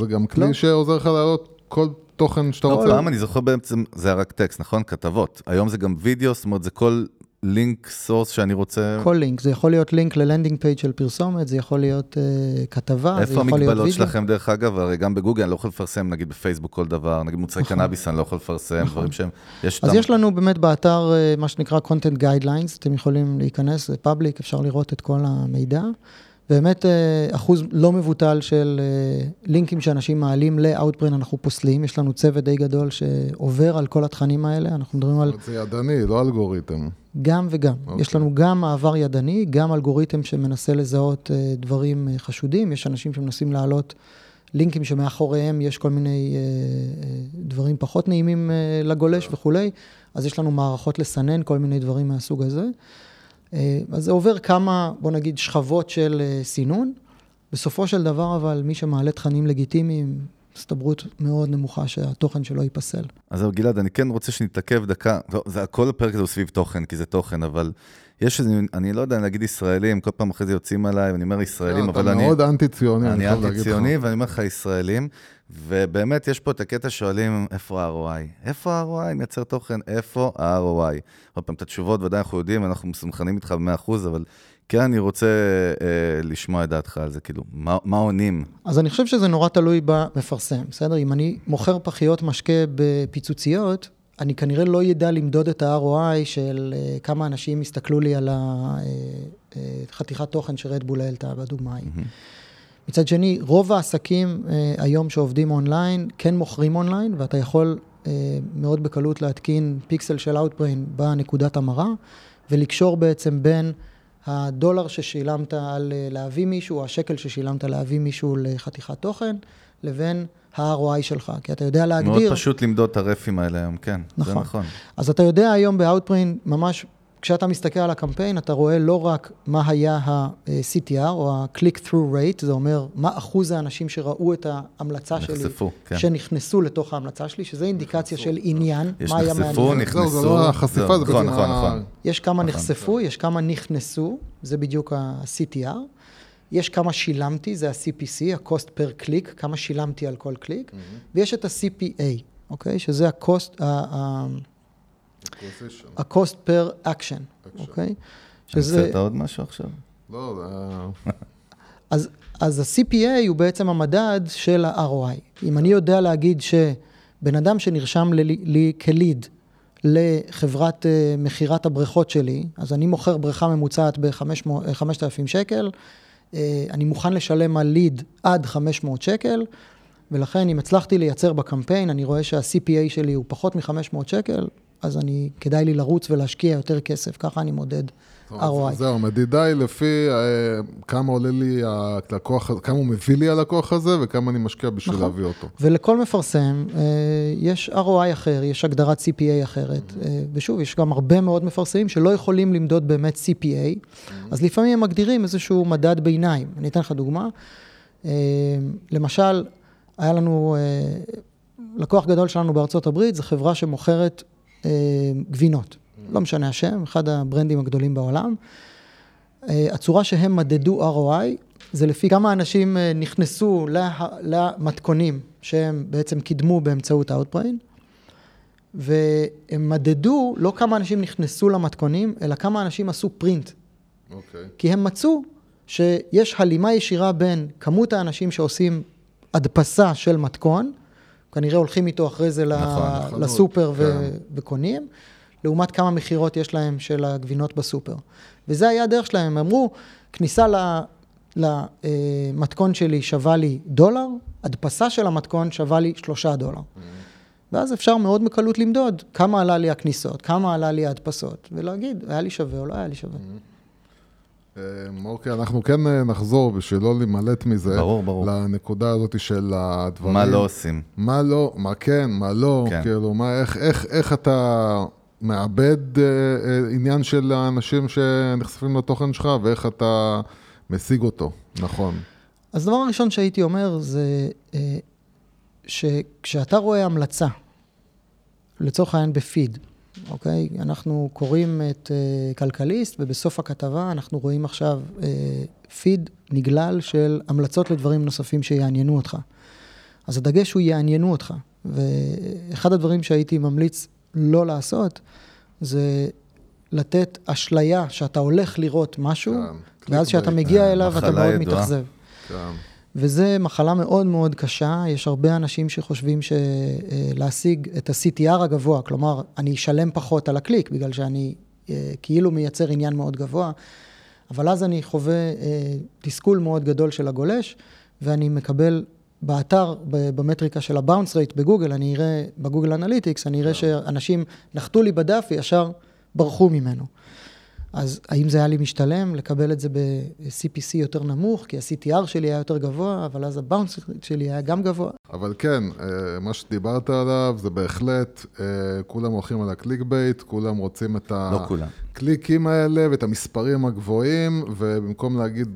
זה גם כלי לא. שעוזר לך להעלות כל תוכן שאתה לא, רוצה. פעם אני זוכר בעצם, זה היה רק טקסט, נכון? כתבות. היום זה גם וידאו, זאת אומרת, זה כל link source שאני רוצה... כל לינק, זה יכול להיות לינק ל landing page של פרסומת, זה יכול להיות uh, כתבה, זה איפה יכול להיות המגבלות וידאו. שלכם, דרך אגב? הרי גם בגוגל אני לא יכול לפרסם, נגיד בפייסבוק כל דבר, נגיד מוצרי נכון. קנאביס אני לא יכול לפרסם, דברים שהם... יש אז אותם- יש לנו באמת באתר אה, מה שנקרא content guidelines, אתם יכולים להיכנס, זה public, אפשר לראות את כל המידע. באמת אה, אחוז לא מבוטל של אה, לינקים שאנשים מעלים ל-Outbrain אנחנו פוסלים, יש לנו צוות די גדול שעובר על כל התכנים האלה, אנחנו מדברים על זה ידני, לא אלגוריתם. גם וגם. אוקיי. יש לנו גם מעבר ידני, גם אלגוריתם שמנסה לזהות אה, דברים חשודים, יש אנשים שמנסים להעלות לינקים שמאחוריהם יש כל מיני דברים פחות נעימים לגולש וכולי, אז יש לנו מערכות לסנן כל מיני דברים מהסוג הזה. אה, אז זה עובר כמה, בוא נגיד, שכבות של אה, סינון. בסופו של דבר, אבל, מי שמעלה תכנים לגיטימיים, הסתברות מאוד נמוכה שהתוכן שלו ייפסל. אז זהו, גלעד, אני כן רוצה שנתעכב דקה, זה כל הפרק הזה הוא סביב תוכן, כי זה תוכן, אבל יש איזה, אני לא יודע, נגיד ישראלים, כל פעם אחרי זה יוצאים עליי, ואני אומר ישראלים, אבל אתה אני... מאוד אנטי-ציוני, אני חייב להגיד לך. אנטי-ציוני, ואני אומר לך ישראלים, ובאמת יש פה את הקטע שואלים, איפה ה-ROI? איפה ה-ROI מייצר תוכן? איפה ה-ROI? עוד פעם, את התשובות ודאי אנחנו יודעים, אנחנו מסונכנים איתך ב-100%, אבל כן אני רוצה אה, לשמוע את דעתך על זה, כאילו, מה, מה עונים? אז אני חושב שזה נורא תלוי במפרסם, בסדר? אם אני מוכר פחיות משקה בפיצוציות, אני כנראה לא ידע למדוד את ה-ROI של uh, כמה אנשים יסתכלו לי על החתיכת תוכן שרדבול העלתה בדוגמה ההיא. מצד שני, רוב העסקים uh, היום שעובדים אונליין, כן מוכרים אונליין, ואתה יכול uh, מאוד בקלות להתקין פיקסל של Outbrain בנקודת המרה, ולקשור בעצם בין הדולר ששילמת על אה, להביא מישהו, או השקל ששילמת להביא מישהו לחתיכת תוכן, לבין ה-ROI שלך, כי אתה יודע להגדיר... מאוד פשוט למדוד את הרפים האלה היום, כן, זה נכון. נכון. אז אתה יודע היום ב-Outbrain, ממש כשאתה מסתכל על הקמפיין, אתה רואה לא רק מה היה ה-CTR, או ה-click-through rate, זה אומר מה אחוז האנשים שראו את ההמלצה שלי, נחשפו, כן. שנכנסו לתוך ההמלצה שלי, שזה אינדיקציה של עניין, יש מה היה נחשפו, מעניין. נכנסו. זהו, זה לא החשיפה, זהו, זה נכון, בעצם נכון, ה- נכון. יש כמה נכון. נחשפו, יש כמה נכנסו, זה בדיוק ה-CTR. יש כמה שילמתי, זה ה-CPC, ה-cost per click, כמה שילמתי על כל קליק, ויש את ה-CPA, אוקיי? שזה ה-cost, ה- ה- ה-cost per action, אוקיי? שזה, המצאת עוד משהו עכשיו? לא, זה אז, אז ה-CPA הוא בעצם המדד של ה-ROI. אם אני יודע להגיד שבן אדם שנרשם לי, לי כליד לחברת uh, מכירת הבריכות שלי, אז אני מוכר בריכה ממוצעת ב-5,000 שקל, uh, אני מוכן לשלם על ליד עד 500 שקל, ולכן אם הצלחתי לייצר בקמפיין, אני רואה שה-CPA שלי הוא פחות מ-500 שקל, אז אני, כדאי לי לרוץ ולהשקיע יותר כסף, ככה אני מודד ROI. זהו, המדידה היא לפי אה, כמה עולה לי הלקוח, כמה הוא מביא לי הלקוח הזה, וכמה אני משקיע בשביל נכון. להביא אותו. ולכל מפרסם אה, יש ROI אחר, יש הגדרת CPA אחרת. אה, ושוב, יש גם הרבה מאוד מפרסמים שלא יכולים למדוד באמת CPA, אז לפעמים הם מגדירים איזשהו מדד ביניים. אני אתן לך דוגמה. למשל, היה לנו לקוח גדול שלנו בארצות הברית, זו חברה שמוכרת גבינות. לא משנה השם, אחד הברנדים הגדולים בעולם. אה, הצורה שהם מדדו ROI זה לפי כמה אנשים אה, נכנסו לה, למתכונים שהם בעצם קידמו באמצעות Outbrain, והם מדדו לא כמה אנשים נכנסו למתכונים, אלא כמה אנשים עשו פרינט. אוקיי. כי הם מצאו שיש הלימה ישירה בין כמות האנשים שעושים הדפסה של מתכון, כנראה הולכים איתו אחרי זה ל- נכון, לסופר ו- כן. וקונים, לעומת כמה מכירות יש להם של הגבינות בסופר. וזה היה הדרך שלהם, הם אמרו, כניסה ל- למתכון שלי שווה לי דולר, הדפסה של המתכון שווה לי שלושה דולר. ואז אפשר מאוד בקלות למדוד כמה עלה לי הכניסות, כמה עלה לי ההדפסות, ולהגיד, היה לי שווה או לא היה לי שווה. אה, אוקיי, אנחנו כן אה, נחזור בשביל לא להימלט מזה. ברור, ברור. לנקודה הזאת של הדברים. מה לא עושים? מה לא, מה כן, מה לא, כן. כאילו, מה, איך, איך, איך אתה מאבד אה, אה, עניין של האנשים שנחשפים לתוכן שלך, ואיך אתה משיג אותו, נכון. אז הדבר הראשון שהייתי אומר זה אה, שכשאתה רואה המלצה, לצורך העניין בפיד, אוקיי? אנחנו קוראים את uh, כלכליסט, ובסוף הכתבה אנחנו רואים עכשיו uh, פיד נגלל של המלצות לדברים נוספים שיעניינו אותך. אז הדגש הוא יעניינו אותך. ואחד הדברים שהייתי ממליץ לא לעשות, זה לתת אשליה שאתה הולך לראות משהו, כן, ואז כשאתה clickbait. מגיע אליו אתה מאוד. מתאכזב. כן. וזה מחלה מאוד מאוד קשה, יש הרבה אנשים שחושבים שלהשיג את ה-CTR הגבוה, כלומר, אני אשלם פחות על הקליק, בגלל שאני אה, כאילו מייצר עניין מאוד גבוה, אבל אז אני חווה אה, תסכול מאוד גדול של הגולש, ואני מקבל באתר, במטריקה של ה bounce rate בגוגל, אני אראה, ב Google Analytics, אני אראה שאנשים נחתו לי בדף וישר ברחו ממנו. אז האם זה היה לי משתלם לקבל את זה ב-CPC יותר נמוך, כי ה-CTR שלי היה יותר גבוה, אבל אז ה bounce שלי היה גם גבוה. אבל כן, אה, מה שדיברת עליו זה בהחלט, אה, כולם הולכים על ה click bait, כולם רוצים את לא כולם. הקליקים האלה ואת המספרים הגבוהים, ובמקום להגיד,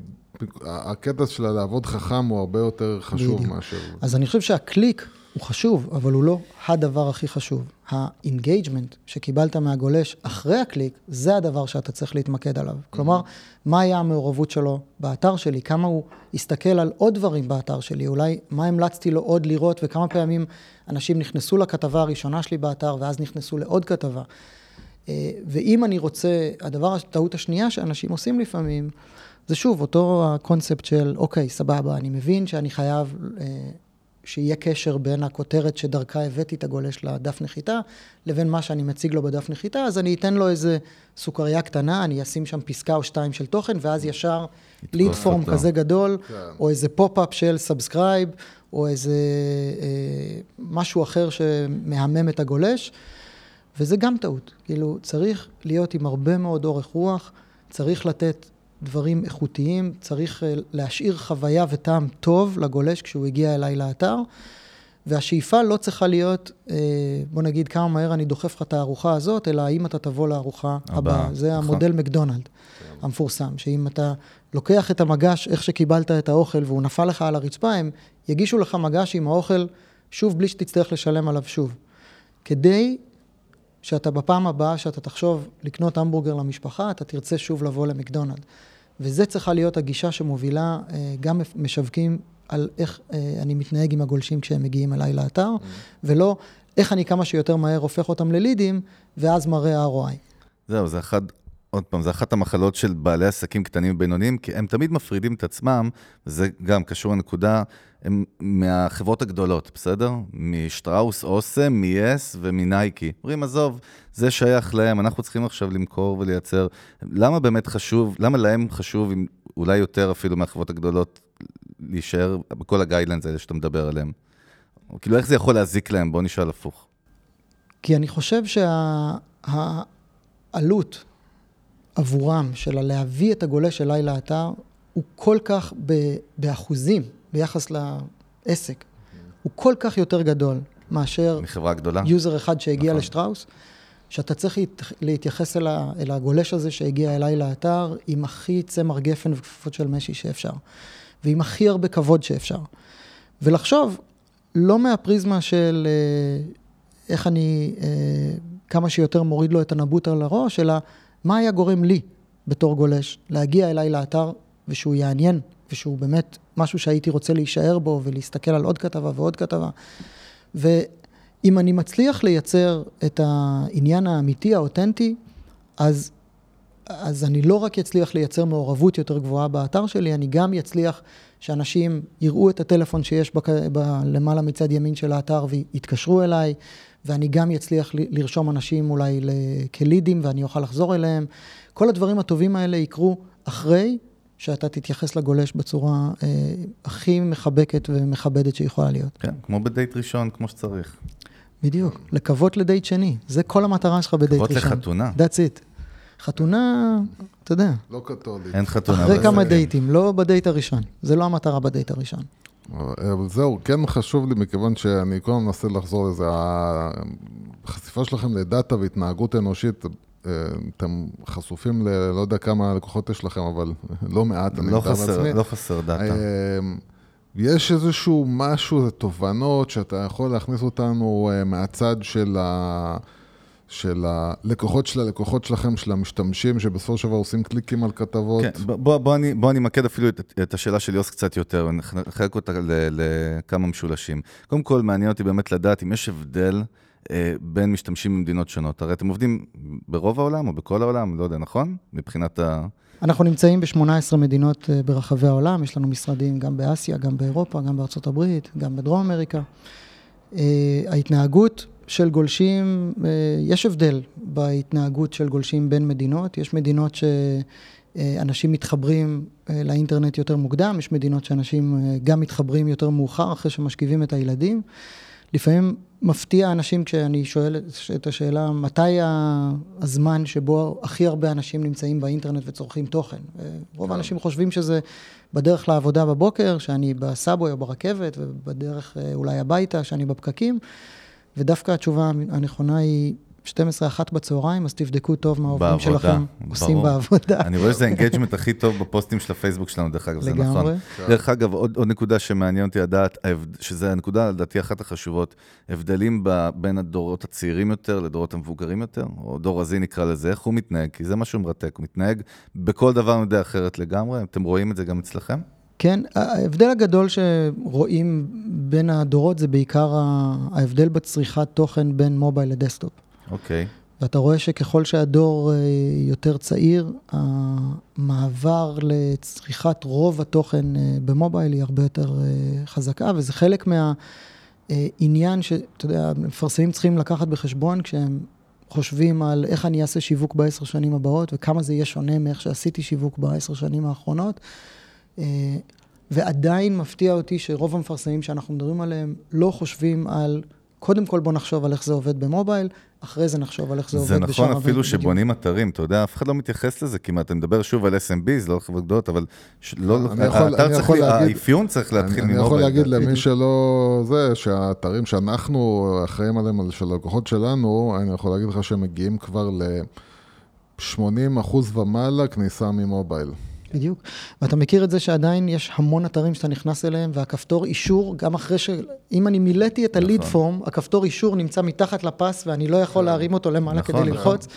הקטע של לעבוד חכם הוא הרבה יותר חשוב בדיוק. מאשר... אז אני חושב שהקליק הוא חשוב, אבל הוא לא הדבר הכי חשוב. ה engagement שקיבלת מהגולש אחרי הקליק, זה הדבר שאתה צריך להתמקד עליו. כלומר, מה היה המעורבות שלו באתר שלי, כמה הוא הסתכל על עוד דברים באתר שלי, אולי מה המלצתי לו עוד לראות, וכמה פעמים אנשים נכנסו לכתבה הראשונה שלי באתר, ואז נכנסו לעוד כתבה. אה, ואם אני רוצה, הדבר, הטעות השנייה שאנשים עושים לפעמים, זה שוב, אותו הקונספט של, אוקיי, סבבה, אני מבין שאני חייב אה, שיהיה קשר בין הכותרת שדרכה הבאתי את הגולש לדף נחיתה, לבין מה שאני מציג לו בדף נחיתה, אז אני אתן לו איזה סוכריה קטנה, אני אשים שם פסקה או שתיים של תוכן, ואז ישר ליד פורם. כזה גדול, כן. או איזה pop-up של subscribe, או איזה אה, משהו אחר שמהמם את הגולש. וזה גם טעות. כאילו, צריך להיות עם הרבה מאוד אורך רוח, צריך לתת דברים איכותיים, צריך אה, להשאיר חוויה וטעם טוב לגולש כשהוא הגיע אליי לאתר, והשאיפה לא צריכה להיות, אה, בוא נגיד, כמה מהר אני דוחף לך את הארוחה הזאת, אלא האם אתה תבוא לארוחה הבאה, הבאה. זה נכון. המודל מקדונלד המפורסם, שאם אתה לוקח את המגש, איך שקיבלת את האוכל והוא נפל לך על הרצפה, הם יגישו לך מגש עם האוכל שוב בלי שתצטרך לשלם עליו שוב. כדי שאתה בפעם הבאה שאתה תחשוב לקנות המבורגר למשפחה, אתה תרצה שוב לבוא למקדונלד. וזה צריכה להיות הגישה שמובילה אה, גם משווקים על איך אה, אני מתנהג עם הגולשים כשהם מגיעים אליי לאתר, ולא איך אני כמה שיותר מהר הופך אותם ללידים, ואז מראה ROI. זהו, זה אחד, עוד פעם, זה אחת המחלות של בעלי עסקים קטנים ובינוניים, כי הם תמיד מפרידים את עצמם, וזה גם קשור לנקודה, הם מהחברות הגדולות, בסדר? משטראוס, אוסם, מ-yes ומנייקי. אומרים, עזוב, זה שייך להם, אנחנו צריכים עכשיו למכור ולייצר. למה באמת חשוב, למה להם חשוב, אולי יותר אפילו מהחברות הגדולות, להישאר בכל הגיידליינס האלה שאתה מדבר עליהם? כאילו, איך זה יכול להזיק להם? בוא נשאל הפוך. כי אני חושב שהעלות עבורם של להביא את הגולש אליי לאתר, הוא כל כך ב- באחוזים ביחס לעסק, הוא כל כך יותר גדול מאשר מחברה גדולה? user אחד שהגיע נכון. לשטראוס, שאתה צריך להת- להתייחס אל, ה, אל הגולש הזה שהגיע אליי לאתר עם הכי צמר גפן וכפפות של משי שאפשר, ועם הכי הרבה כבוד שאפשר. ולחשוב לא מהפריזמה של אה, איך אני אה, כמה שיותר מוריד לו את הנבוט על הראש, אלא מה היה גורם לי בתור גולש להגיע אליי לאתר ושהוא יעניין, ושהוא באמת משהו שהייתי רוצה להישאר בו ולהסתכל על עוד כתבה ועוד כתבה. ואם אני מצליח לייצר את העניין האמיתי, האותנטי, אז, אז אני לא רק אצליח לייצר מעורבות יותר גבוהה באתר שלי, אני גם אצליח שאנשים יראו את הטלפון שיש בק... ב... למעלה מצד ימין של האתר ויתקשרו אליי, ואני גם אצליח לרשום אנשים אולי כלידים ואני אוכל לחזור אליהם. כל הדברים הטובים האלה יקרו אחרי שאתה תתייחס לגולש בצורה אה, הכי מחבקת ומכבדת שיכולה להיות. כן, כמו בדייט ראשון, כמו שצריך. בדיוק, לקוות לדייט שני. זה כל המטרה שלך בדייט לקוות ראשון. לחתונה. That's it. חתונה, אתה יודע, לא קתולית. אין חתונה. אחרי כמה זה- דייטים, לא בדייט הראשון. זה לא המטרה בדייט הראשון. אבל זהו, כן חשוב לי, מכיוון שאני כל הזמן מנסה לחזור לזה, החשיפה שלכם לדאטה והתנהגות אנושית, אה, אתם חשופים ל... לא יודע כמה לקוחות יש לכם, אבל לא מעט, אני לא חסר, לעצמי. לא חסר דאטה. אה, יש איזשהו משהו, זה תובנות שאתה יכול להכניס אותנו אה, מהצד של, ה... של הלקוחות של הלקוחות שלכם, של המשתמשים, שבסופו של דבר עושים קליקים על כתבות. כן, בוא, בוא, אני, בוא אני אמקד אפילו את, את השאלה של יוס קצת יותר, נחלק אותה לכמה משולשים. קודם כל, מעניין אותי באמת לדעת אם יש הבדל אה, בין משתמשים במדינות שונות. הרי אתם עובדים ברוב העולם או בכל העולם, לא יודע, נכון? מבחינת ה... אנחנו נמצאים ב-18 מדינות אה, ברחבי העולם, יש לנו משרדים גם באסיה, גם באירופה, גם בארצות הברית, גם בדרום אמריקה. אה, ההתנהגות של גולשים, אה, יש הבדל בהתנהגות של גולשים בין מדינות. יש מדינות שאנשים מתחברים לאינטרנט יותר מוקדם, יש מדינות שאנשים גם מתחברים יותר מאוחר אחרי שמשכיבים את הילדים. לפעמים מפתיע אנשים כשאני שואל את השאלה, מתי הזמן שבו הכי הרבה אנשים נמצאים באינטרנט וצורכים תוכן? רוב כן. האנשים חושבים שזה בדרך לעבודה בבוקר, שאני בסאבווי או ברכבת, ובדרך אה, אולי הביתה, שאני בפקקים, ודווקא התשובה הנכונה היא 12-1 בצהריים, אז תבדקו טוב מה העובדים שלכם עושים ברור. בעבודה. אני רואה שזה ה engagement הכי טוב בפוסטים של הפייסבוק שלנו, דרך אגב, זה נכון. לגמרי. דרך אגב, עוד, עוד נקודה שמעניין אותי לדעת, שזה הנקודה, לדעתי, אחת החשובות, הבדלים בין הדורות הצעירים יותר לדורות המבוגרים יותר, או דור ה Z נקרא לזה, איך הוא מתנהג, כי זה משהו מרתק, הוא מתנהג בכל דבר יודע אחרת לגמרי, אתם רואים את זה גם אצלכם? כן, ההבדל הגדול שרואים בין הדורות זה בעיקר ההבדל בצריכת תוכן בין מובייל ל desktop. אוקיי. Okay. ואתה רואה שככל שהדור אה, יותר צעיר, המעבר לצריכת רוב התוכן אה, במובייל היא הרבה יותר אה, חזקה, וזה חלק מהעניין שאתה יודע, מפרסמים צריכים לקחת בחשבון כשהם חושבים על איך אני אעשה שיווק בעשר שנים הבאות, וכמה זה יהיה שונה מאיך שעשיתי שיווק בעשר שנים האחרונות. ועדיין מפתיע אותי שרוב המפרסמים שאנחנו מדברים עליהם לא חושבים על, קודם כל בוא נחשוב על איך זה עובד במובייל, אחרי זה נחשוב על איך זה, זה עובד בשאר... זה נכון אפילו שבונים אתרים, אתה יודע, אף אחד לא מתייחס לזה כמעט, אני מדבר שוב על SMB, זה לא חברות גדולות, אבל לא, האתר צריך, האפיון צריך להתחיל ממובייל. אני יכול להגיד למי שלא זה, שהאתרים שאנחנו אחראים עליהם, של הלקוחות שלנו, אני יכול להגיד לך שהם מגיעים כבר ל-80 אחוז ומעלה כניסה ממובייל. בדיוק. ואתה מכיר את זה שעדיין יש המון אתרים שאתה נכנס אליהם, והכפתור אישור, גם אחרי ש... אם אני מילאתי את הליד נכון. פורם, הכפתור אישור נמצא מתחת לפס, ואני לא יכול נכון. להרים אותו למעלה נכון, כדי ללחוץ.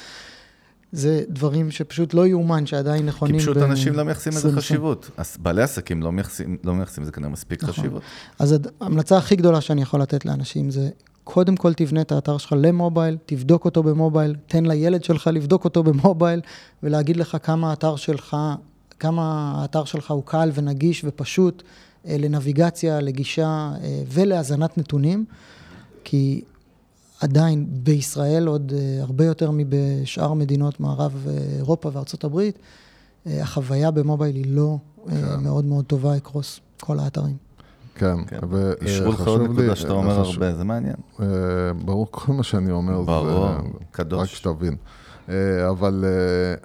זה דברים שפשוט לא יאומן שעדיין נכונים. כי פשוט אנשים לא מייחסים לזה חשיבות. אז בעלי עסקים לא מייחסים, לא מייחסים לזה כנראה מספיק נכון. חשיבות. אז ההמלצה הכי גדולה שאני יכול לתת לאנשים זה, קודם כל תבנה את האתר שלך למובייל, תבדוק אותו במובייל, תן לילד שלך לבדוק אותו במובייל, ולהגיד לך כמה האתר שלך כמה האתר שלך הוא קל ונגיש ופשוט אה, לנביגציה, לגישה אה, ולהאזנת נתונים, כי עדיין בישראל, עוד אה, הרבה יותר מבשאר מדינות מערב אירופה וארצות הברית, החוויה במובייל היא לא כן. מאוד מאוד טובה אקרוס כל האתרים. כן, כן. אישרו לך עוד נקודה שאתה אומר הרבה, זה מעניין. ברור, כל מה שאני אומר זה... ברור, קדוש. רק שתבין. אבל,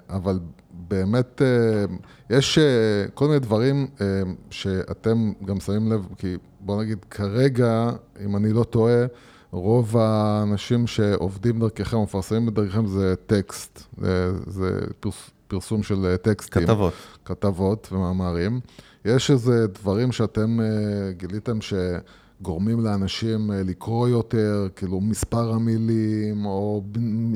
אבל באמת, אה, יש אה, כל מיני דברים אה, שאתם גם שמים לב, כי בוא נגיד, כרגע, אם אני לא טועה, רוב האנשים שעובדים דרככם, מפרסמים בדרככם, זה טקסט, זה, זה פרס, פרסום של טקסטים. כתבות. כתבות ומאמרים. יש איזה דברים שאתם גיליתם ש... גורמים לאנשים אה, לקרוא יותר, כאילו מספר המילים, או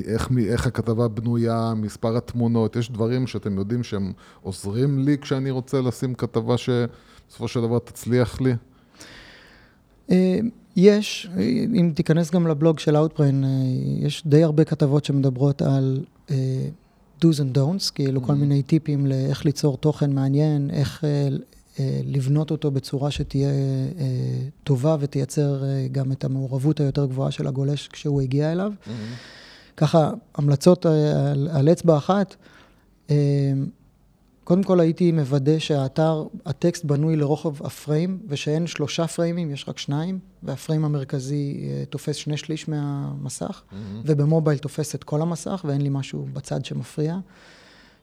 איך, איך הכתבה בנויה, מספר התמונות, יש דברים שאתם יודעים שהם עוזרים לי כשאני רוצה לשים כתבה שבסופו של דבר תצליח לי? אה, יש, אם תיכנס גם לבלוג של Outbrain, אה, יש די הרבה כתבות שמדברות על do's and don'ts, כאילו mm-hmm. כל מיני טיפים לאיך ליצור תוכן מעניין, איך לבנות אותו בצורה שתהיה אה, טובה ותייצר אה, גם את המעורבות היותר גבוהה של הגולש כשהוא הגיע אליו. Mm-hmm. ככה, המלצות על, על אצבע אחת, קודם כל הייתי מוודא שהאתר, הטקסט בנוי לרוחב הפריים, ושאין שלושה פריימים, יש רק שניים, והפריים המרכזי תופס שני שליש מהמסך, mm-hmm. ובמובייל תופס את כל המסך, ואין לי משהו בצד שמפריע.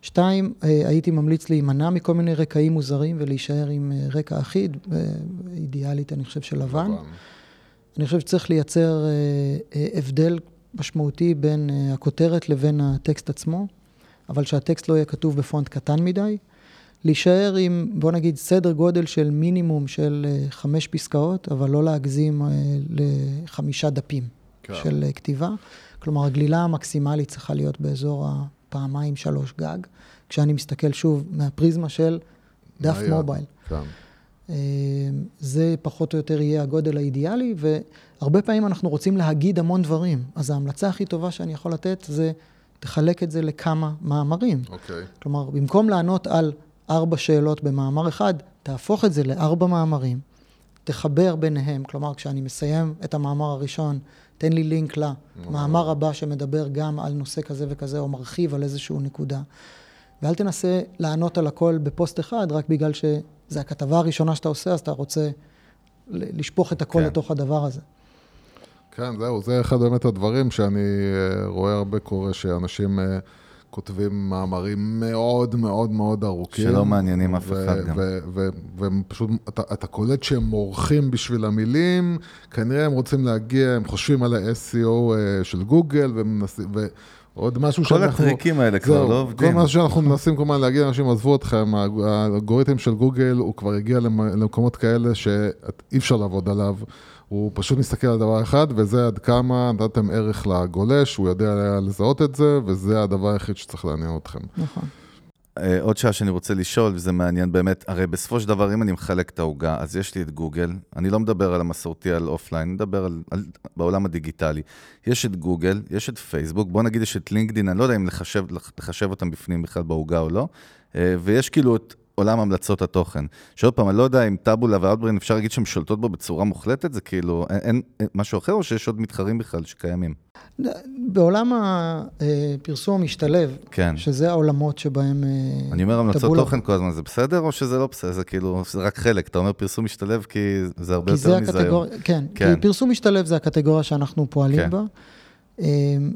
שתיים, אה, הייתי ממליץ להימנע מכל מיני רקעים מוזרים ולהישאר עם אה, רקע אחיד, אה, אידיאלית, אני חושב, של לבן. אני חושב שצריך לייצר הבדל משמעותי בין הכותרת לבין הטקסט עצמו, אבל שהטקסט לא יהיה כתוב בפונט קטן מדי. להישאר עם, בוא נגיד, סדר גודל של מינימום של חמש פסקאות, אבל לא להגזים לחמישה דפים. כן. של כתיבה. כלומר, הגלילה המקסימלית צריכה להיות באזור הפעמיים שלוש גג, כשאני מסתכל שוב מהפריזמה של דף מהיד. מובייל. כן. אה, זה פחות או יותר יהיה הגודל האידיאלי, והרבה פעמים אנחנו רוצים להגיד המון דברים. אז ההמלצה הכי טובה שאני יכול לתת זה, תחלק את זה לכמה מאמרים. אוקיי. כלומר, במקום לענות על ארבע שאלות במאמר אחד, תהפוך את זה לארבע מאמרים, תחבר ביניהם, כלומר, כשאני מסיים את המאמר הראשון, תן לי לינק למאמר הבא שמדבר גם על נושא כזה וכזה, או מרחיב על איזושהי נקודה. ואל תנסה לענות על הכל בפוסט אחד, רק בגלל שזו הכתבה הראשונה שאתה עושה, אז אתה רוצה לשפוך את הכל כן. לתוך הדבר הזה. כן, זהו, זה אחד באמת הדברים שאני אה, רואה הרבה קורה, שאנשים אה, כותבים מאמרים מאוד מאוד מאוד ארוכים. שלא מעניינים אף אחד גם. ו- ו- והם פשוט, אתה, אתה קולט שהם מורחים בשביל המילים, כנראה הם רוצים להגיע, הם חושבים על ה-SEO אה, של גוגל, והם מנסים, ועוד משהו כל שאנחנו... הטריקים האלה כבר לא עובדים. כל מה שאנחנו מנסים כל הזמן להגיד לאנשים, עזבו אתכם, האלגוריתם של גוגל הוא כבר הגיע למ- למקומות כאלה שאי אפשר לעבוד עליו. הוא פשוט מסתכל על דבר אחד, וזה עד כמה נתתם ערך לגולש, הוא יודע לזהות את זה, וזה הדבר היחיד שצריך לעניין אתכם. נכון. אה, עוד שעה שאני רוצה לשאול, וזה מעניין באמת, הרי בסופו של דבר, אם אני מחלק את העוגה, אז יש לי את גוגל, אני לא מדבר על המסורתי, על offline, אני מדבר על, על, בעולם הדיגיטלי. יש את גוגל, יש את פייסבוק, בוא נגיד יש את לינקדין, אני לא יודע אם לחשב, לחשב אותם בפנים בכלל בעוגה או לא, אה, ויש כאילו את עולם המלצות התוכן. שעוד פעם, אני לא יודע אם טאבולה ואוטברין, אפשר להגיד שהן שולטות בו בצורה מוחלטת, זה כאילו, אין, אין, אין משהו אחר, או שיש עוד מתחרים בכלל שקיימים? בעולם הפרסום המשתלב, כן. שזה העולמות שבהם... אה, אני אומר המלצות טבולה- תוכן כל הזמן, זה בסדר או שזה לא בסדר? זה כאילו, זה רק חלק. אתה אומר פרסום משתלב כי זה הרבה כי יותר זה מזה היום. הקטגוריה, כן, כן. כי פרסום משתלב זה הקטגוריה שאנחנו פועלים כן. בה. אה,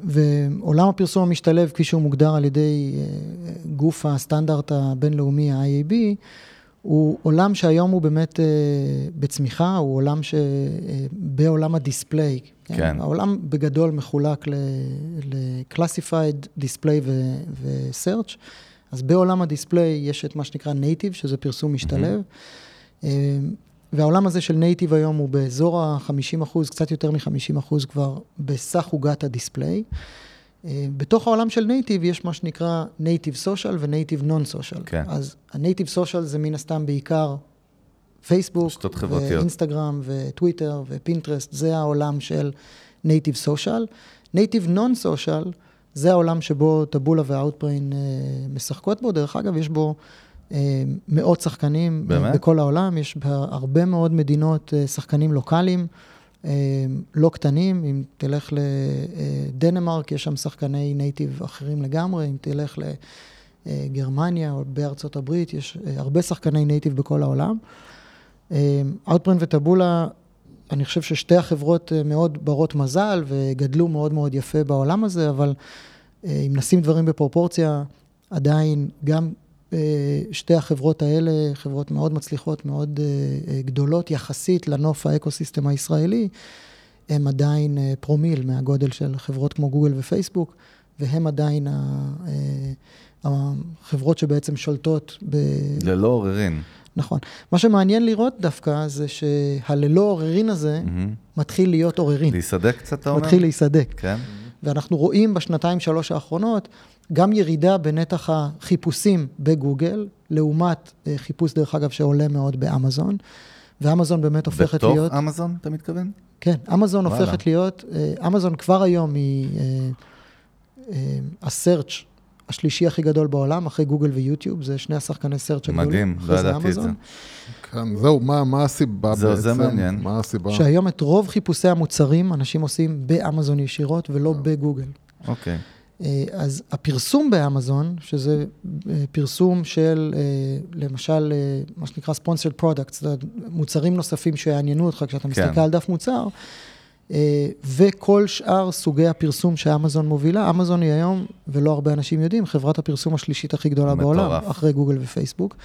ועולם הפרסום המשתלב, כפי שהוא מוגדר על ידי אה, גוף הסטנדרט הבינלאומי, ה-IAB, הוא עולם שהיום הוא באמת אה, בצמיחה, הוא עולם שבעולם ה display. כן. העולם בגדול מחולק ל-classified, display ו-search. אז בעולם ה display יש את מה שנקרא native, שזה פרסום משתלב. אה, והעולם הזה של native היום הוא באזור ה-50 אחוז, קצת יותר מ-50 אחוז כבר בסך עוגת ה display. אה, בתוך העולם של native יש מה שנקרא native social ו native non social. כן. אז ה native social זה מן הסתם בעיקר פייסבוק. ואינסטגרם וטוויטר ופינטרסט, זה העולם של native social. native non social זה העולם שבו טבולה ואאוטבריין אה, משחקות בו. דרך אגב, יש בו מאות שחקנים אה, באמת? בכל העולם, יש בהרבה מאוד מדינות אה, שחקנים לוקאליים. אה, לא קטנים, אם תלך לדנמרק, יש שם שחקני native אחרים לגמרי, אם תלך לגרמניה או בארצות הברית, יש אה, הרבה שחקני native בכל העולם. אאוטבריין וטבולה, אני חושב ששתי החברות אה, מאוד ברות מזל וגדלו מאוד מאוד יפה בעולם הזה, אבל אה, אם נשים דברים בפרופורציה, עדיין גם אה, שתי החברות האלה, חברות מאוד מצליחות, מאוד אה, אה, גדולות יחסית לנוף ה ecosystem הישראלי, הם עדיין אה, פרומיל מהגודל של חברות כמו גוגל ופייסבוק, והם עדיין החברות שבעצם שולטות ב... ללא עוררין. נכון. מה שמעניין לראות דווקא זה שה"ללא עוררין הזה מהמם. מתחיל להיות עוררין. להיסדק קצת, אתה אומר? מתחיל להיסדק. כן. ואנחנו רואים בשנתיים, שלוש האחרונות, גם ירידה בנתח החיפושים בגוגל, לעומת אה, חיפוש, דרך אגב, שעולה מאוד באמזון. ואמזון באמת הופכת בתוך להיות... אמזון, אתה מתכוון? כן, אמזון וואלה. הופכת להיות, אה, אמזון כבר היום היא אה, אה, הסרצ' השלישי הכי גדול בעולם, אחרי גוגל ויוטיוב, זה שני השחקני סרצ' הגדולים. מדהים, לא זה ידעתי את זה. כן, זהו, מה, מה הסיבה זהו, בעצם? זה מעניין. מה הסיבה? שהיום את רוב חיפושי המוצרים אנשים עושים באמזון ישירות ולא בגוגל. אוקיי. אה, אז הפרסום באמזון, שזה אה, פרסום של, אה, למשל, אה, מה שנקרא sponsored products, מוצרים נוספים שיעניינו אותך כשאתה מסתכל כן. על דף מוצר, אה, וכל שאר סוגי הפרסום שאמזון מובילה, אמזון היא היום, ולא הרבה אנשים יודעים, חברת הפרסום השלישית הכי גדולה מטורף. בעולם, אחרי גוגל ופייסבוק.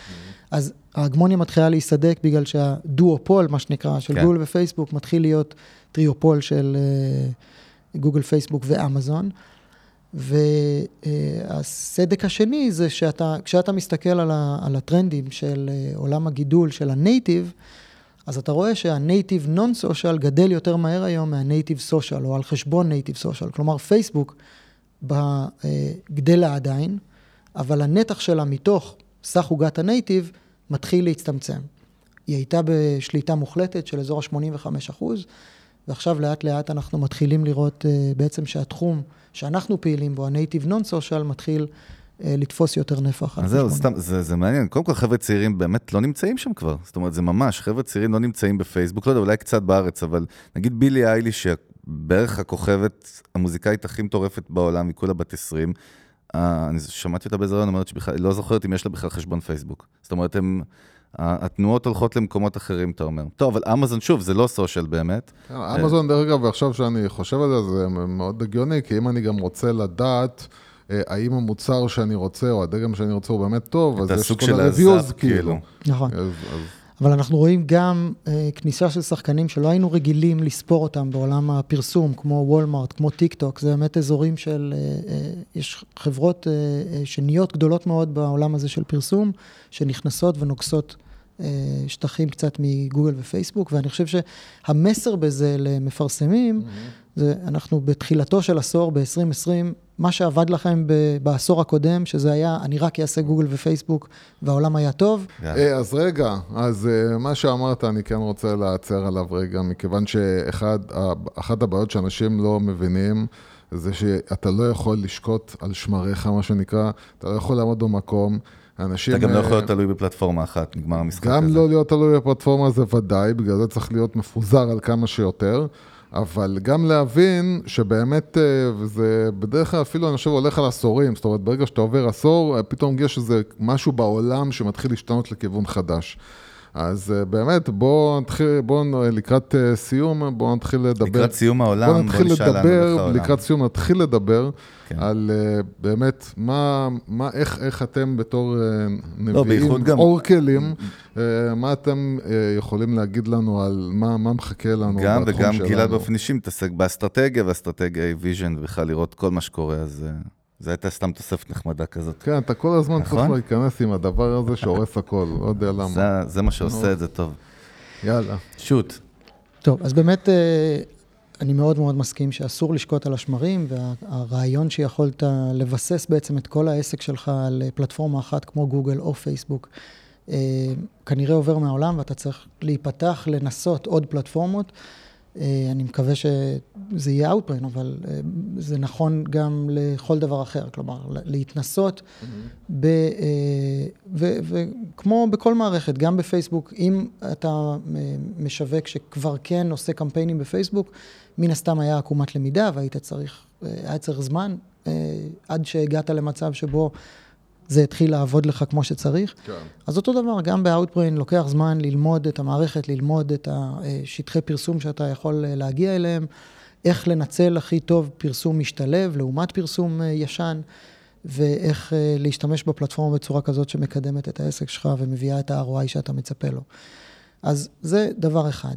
אז ההגמוניה מתחילה להיסדק בגלל שה duopoly, מה שנקרא, של כן. גוגל ופייסבוק, מתחיל להיות triopoly של אה, גוגל, פייסבוק ואמזון. והסדק השני זה שאתה, כשאתה מסתכל על, ה, על הטרנדים של אה, עולם הגידול של ה native, אז אתה רואה שה native non social גדל יותר מהר היום מה native social, או על חשבון native social. כלומר, פייסבוק אה, גדלה עדיין, אבל הנתח שלה מתוך סך עוגת הנייטיב מתחיל להצטמצם. היא הייתה בשליטה מוחלטת של אזור ה-85 אחוז, ועכשיו לאט לאט אנחנו מתחילים לראות uh, בעצם שהתחום שאנחנו פעילים בו, ה-Native Non-Social, מתחיל uh, לתפוס יותר נפח. אז זהו, סתם, זה, זה מעניין. קודם כל, חבר'ה צעירים באמת לא נמצאים שם כבר. זאת אומרת, זה ממש, חבר'ה צעירים לא נמצאים בפייסבוק, לא יודע, אולי קצת בארץ, אבל נגיד בילי איילי, שבערך הכוכבת המוזיקאית הכי מטורפת בעולם, היא כולה בת 20, Uh, אני שמעתי אותה באיזה רעיון, אומרת שבכלל, לא זוכרת אם יש לה בכלל חשבון פייסבוק. זאת אומרת, הם, התנועות הולכות למקומות אחרים, אתה אומר. טוב, אבל אמזון, שוב, זה לא סושיאל באמת. כן, אמזון, דרך אגב, ועכשיו שאני חושב על זה, זה מאוד הגיוני, כי אם אני גם רוצה לדעת... אה, האם המוצר שאני רוצה, או הדגם שאני רוצה, הוא באמת טוב, אז יש כל ה-reviews, כאילו. נכון. אז, אז... אבל אנחנו רואים גם אה, כניסה של שחקנים שלא היינו רגילים לספור אותם בעולם הפרסום, כמו וולמארט, כמו טיק טוק, זה באמת אזורים של, אה, אה, יש חברות אה, אה, שנהיות גדולות מאוד בעולם הזה של פרסום, שנכנסות ונוגסות אה, שטחים קצת מגוגל ופייסבוק, ואני חושב שהמסר בזה למפרסמים, mm-hmm. זה אנחנו בתחילתו של עשור, ב-2020, מה שעבד לכם בעשור הקודם, שזה היה, אני רק אעשה גוגל ופייסבוק, והעולם היה טוב. Yeah. אה, אז רגע, אז אה, מה שאמרת, אני כן רוצה להצר עליו רגע, מכיוון שאחת הבעיות שאנשים לא מבינים, זה שאתה לא יכול לשקוט על שמריך, מה שנקרא, אתה לא יכול לעמוד במקום. אנשים... אתה גם לא יכול להיות תלוי בפלטפורמה אחת, נגמר המשחק הזה. גם לא להיות תלוי בפלטפורמה זה ודאי, בגלל זה צריך להיות מפוזר על כמה שיותר. אבל גם להבין שבאמת, אה, וזה בדרך כלל אפילו אני חושב הולך על עשורים, זאת אומרת ברגע שאתה עובר עשור, אה, פתאום יש איזה משהו בעולם שמתחיל להשתנות לכיוון חדש. אז אה, באמת, בואו נתחיל, בואו לקראת סיום, בואו נתחיל לדבר. לקראת סיום העולם, בואו נתחיל בוא לדבר, לקראת סיום נתחיל לדבר כן. על באמת מה, מה, איך, איך אתם בתור לא, נביאים, לא, אורקלים, מה אתם יכולים להגיד לנו על מה, מה מחכה לנו גם וגם גלעד באופן אישי מתעסק באסטרטגיה, ואסטרטגיה היא vision, ובכלל לראות כל מה שקורה, אז... זה הייתה סתם תוספת נחמדה כזאת. כן, אתה כל הזמן צריך נכון? להיכנס עם הדבר הזה שהורס הכל, לא יודע למה. זה, זה מה שעושה את זה טוב. יאללה. shoot. טוב, אז באמת, אה, אני מאוד מאוד מסכים שאסור לשקוט על השמרים, והרעיון שיכולת לבסס בעצם את כל העסק שלך על פלטפורמה אחת כמו גוגל או פייסבוק, אה, כנראה עובר מהעולם ואתה צריך להיפתח, לנסות עוד פלטפורמות. אה, אני מקווה שזה יהיה Outbrain, אבל אה, זה נכון גם לכל דבר אחר, כלומר, להתנסות, mm-hmm. ב, אה, וכמו בכל מערכת, גם בפייסבוק, אם אתה משווק שכבר כן עושה קמפיינים בפייסבוק, מן הסתם היה עקומת למידה והיית צריך, היה צריך זמן עד שהגעת למצב שבו זה התחיל לעבוד לך כמו שצריך. כן. אז אותו דבר, גם ב-Outbrain לוקח זמן ללמוד את המערכת, ללמוד את השטחי פרסום שאתה יכול אה, להגיע אליהם, איך לנצל הכי טוב פרסום משתלב לעומת פרסום אה, ישן, ואיך אה, להשתמש בפלטפורמה בצורה כזאת שמקדמת את העסק שלך ומביאה את ה-ROI שאתה מצפה לו. אז זה דבר אחד.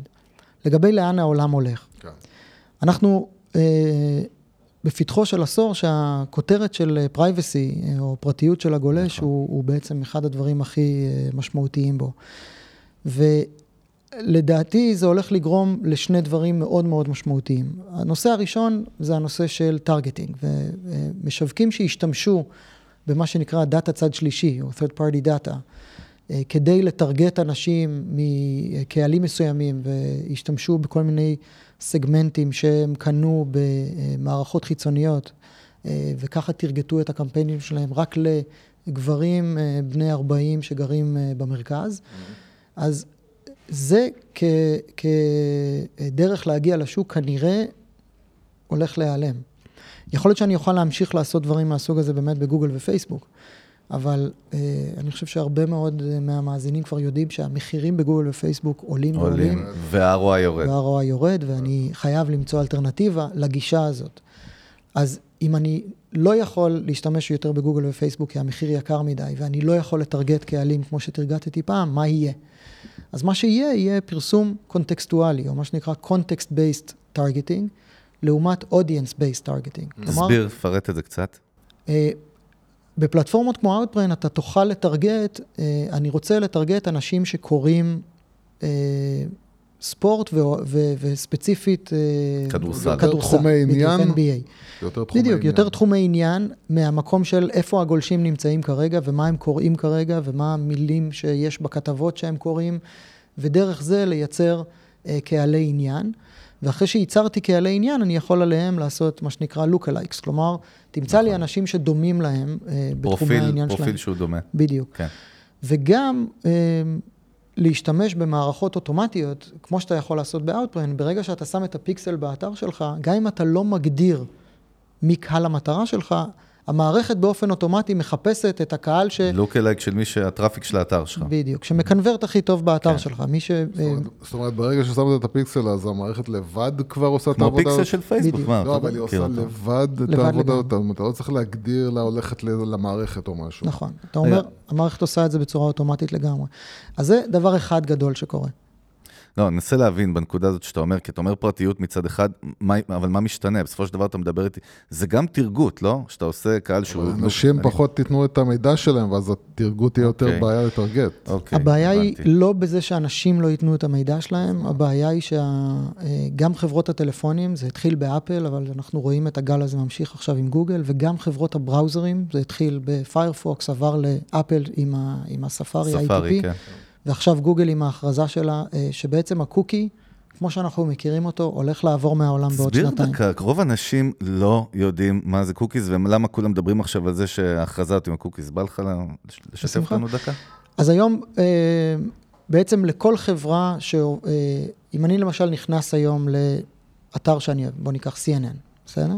לגבי לאן העולם הולך. כן. אנחנו... בפתחו של עשור שהכותרת של privacy, אה, או פרטיות של הגולש, נכון. הוא, הוא בעצם אחד הדברים הכי אה, משמעותיים בו. ולדעתי זה הולך לגרום לשני דברים מאוד מאוד משמעותיים. הנושא הראשון זה הנושא של targeting, ומשווקים שהשתמשו במה שנקרא data צד שלישי, או third party data, אה, כדי לטרגט אנשים מקהלים מסוימים, והשתמשו בכל מיני סגמנטים שהם קנו במערכות חיצוניות, אה, וככה תרגטו את הקמפיינים שלהם רק לגברים אה, בני 40 שגרים אה, במרכז. Mm-hmm. אז זה כ, כדרך להגיע לשוק כנראה הולך להיעלם. יכול להיות שאני אוכל להמשיך לעשות דברים מהסוג הזה באמת בגוגל ופייסבוק, אבל אה, אני חושב שהרבה מאוד אה, מהמאזינים כבר יודעים שהמחירים בגוגל ופייסבוק עולים ועולים. עולים, וה-ROI יורד. וה-ROI יורד, ואני חייב למצוא אלטרנטיבה לגישה הזאת. אז אם אני לא יכול להשתמש יותר בגוגל ופייסבוק כי המחיר יקר מדי, ואני לא יכול לטרגט קהלים כמו שתרגטתי פעם, מה יהיה? אז מה שיהיה, יהיה פרסום קונטקסטואלי, או מה שנקרא context-based targeting, לעומת audience-based targeting. תסביר, פרט את זה קצת. בפלטפורמות כמו Outbrain אתה תוכל לטרגט, אה, אני רוצה לטרגט אנשים שקוראים אה, ספורט ו- ו- וספציפית אה, כדורסל. יותר תחומי בדיוק, עניין. NBA. יותר תחומי בדיוק, עניין. יותר תחומי עניין מהמקום של איפה הגולשים נמצאים כרגע ומה הם קוראים כרגע ומה המילים שיש בכתבות שהם קוראים, ודרך זה לייצר אה, קהלי עניין. ואחרי שייצרתי קהלי עניין, אני יכול עליהם לעשות מה שנקרא look-alikes. כלומר, תמצא לי אנשים שדומים להם אה, בתחומי נכון. פרופיל, העניין שלהם. פרופיל שהוא דומה. בדיוק. כן. וגם אה, להשתמש במערכות אוטומטיות, כמו שאתה יכול לעשות ב-Outbrain, ברגע שאתה שם את הפיקסל באתר שלך, גם אם אתה לא מגדיר מי קהל המטרה שלך, המערכת באופן אוטומטי מחפשת את הקהל ש... לוק אלייק של מי ש ה traffic של האתר שלך. בדיוק, שמ convert הכי טוב באתר כן. שלך. מי ש... זאת אומרת- זאת אומרת, ברגע ששמת את הפיקסל, אז המערכת לבד כבר עושה את כמו העבודה. פיקסל של פייסבוק. מה? לא, אבל היא מכיר עושה אותו. לבד את העבודה. אתה לא צריך להגדיר לה הולכת ל- למערכת או משהו. נכון. אתה אומר. המערכת עושה את זה בצורה אוטומטית לגמרי. אז זה דבר אחד גדול שקורה. לא, אני מנסה להבין בנקודה הזאת שאתה אומר, כי אתה אומר פרטיות מצד אחד, מה, אבל מה משתנה? בסופו של דבר אתה מדבר איתי, זה גם תרגות, לא? שאתה עושה קהל שהוא... אנשים אני- פחות תיתנו את המידע שלהם, ואז התרגות תהיה יותר אוקיי. בעיה לטרגט. אוקיי, הבעיה היא הבנתי. לא בזה שאנשים לא ייתנו את המידע שלהם, הבעיה היא שגם חברות הטלפונים, זה התחיל באפל, אבל אנחנו רואים את הגל הזה ממשיך עכשיו עם גוגל, וגם חברות הבראוזרים, זה התחיל בפיירפוקס, עבר לאפל עם, ה, עם הספארי, ספארי, ITP, כן. ועכשיו גוגל עם ההכרזה שלה, אה, שבעצם הקוקי, כמו שאנחנו מכירים אותו, הולך לעבור מהעולם בעוד תסביר שנתיים. דקה, רוב האנשים לא יודעים מה זה cookies, ולמה כולם מדברים עכשיו על זה שההכרזה הזאת עם ה cookies. בא לך לשתף. אותנו דקה? אז היום, אה, בעצם לכל חברה, ש... אה, אם אני למשל נכנס היום לאתר שאני אוהב, בוא ניקח CNN, בסדר?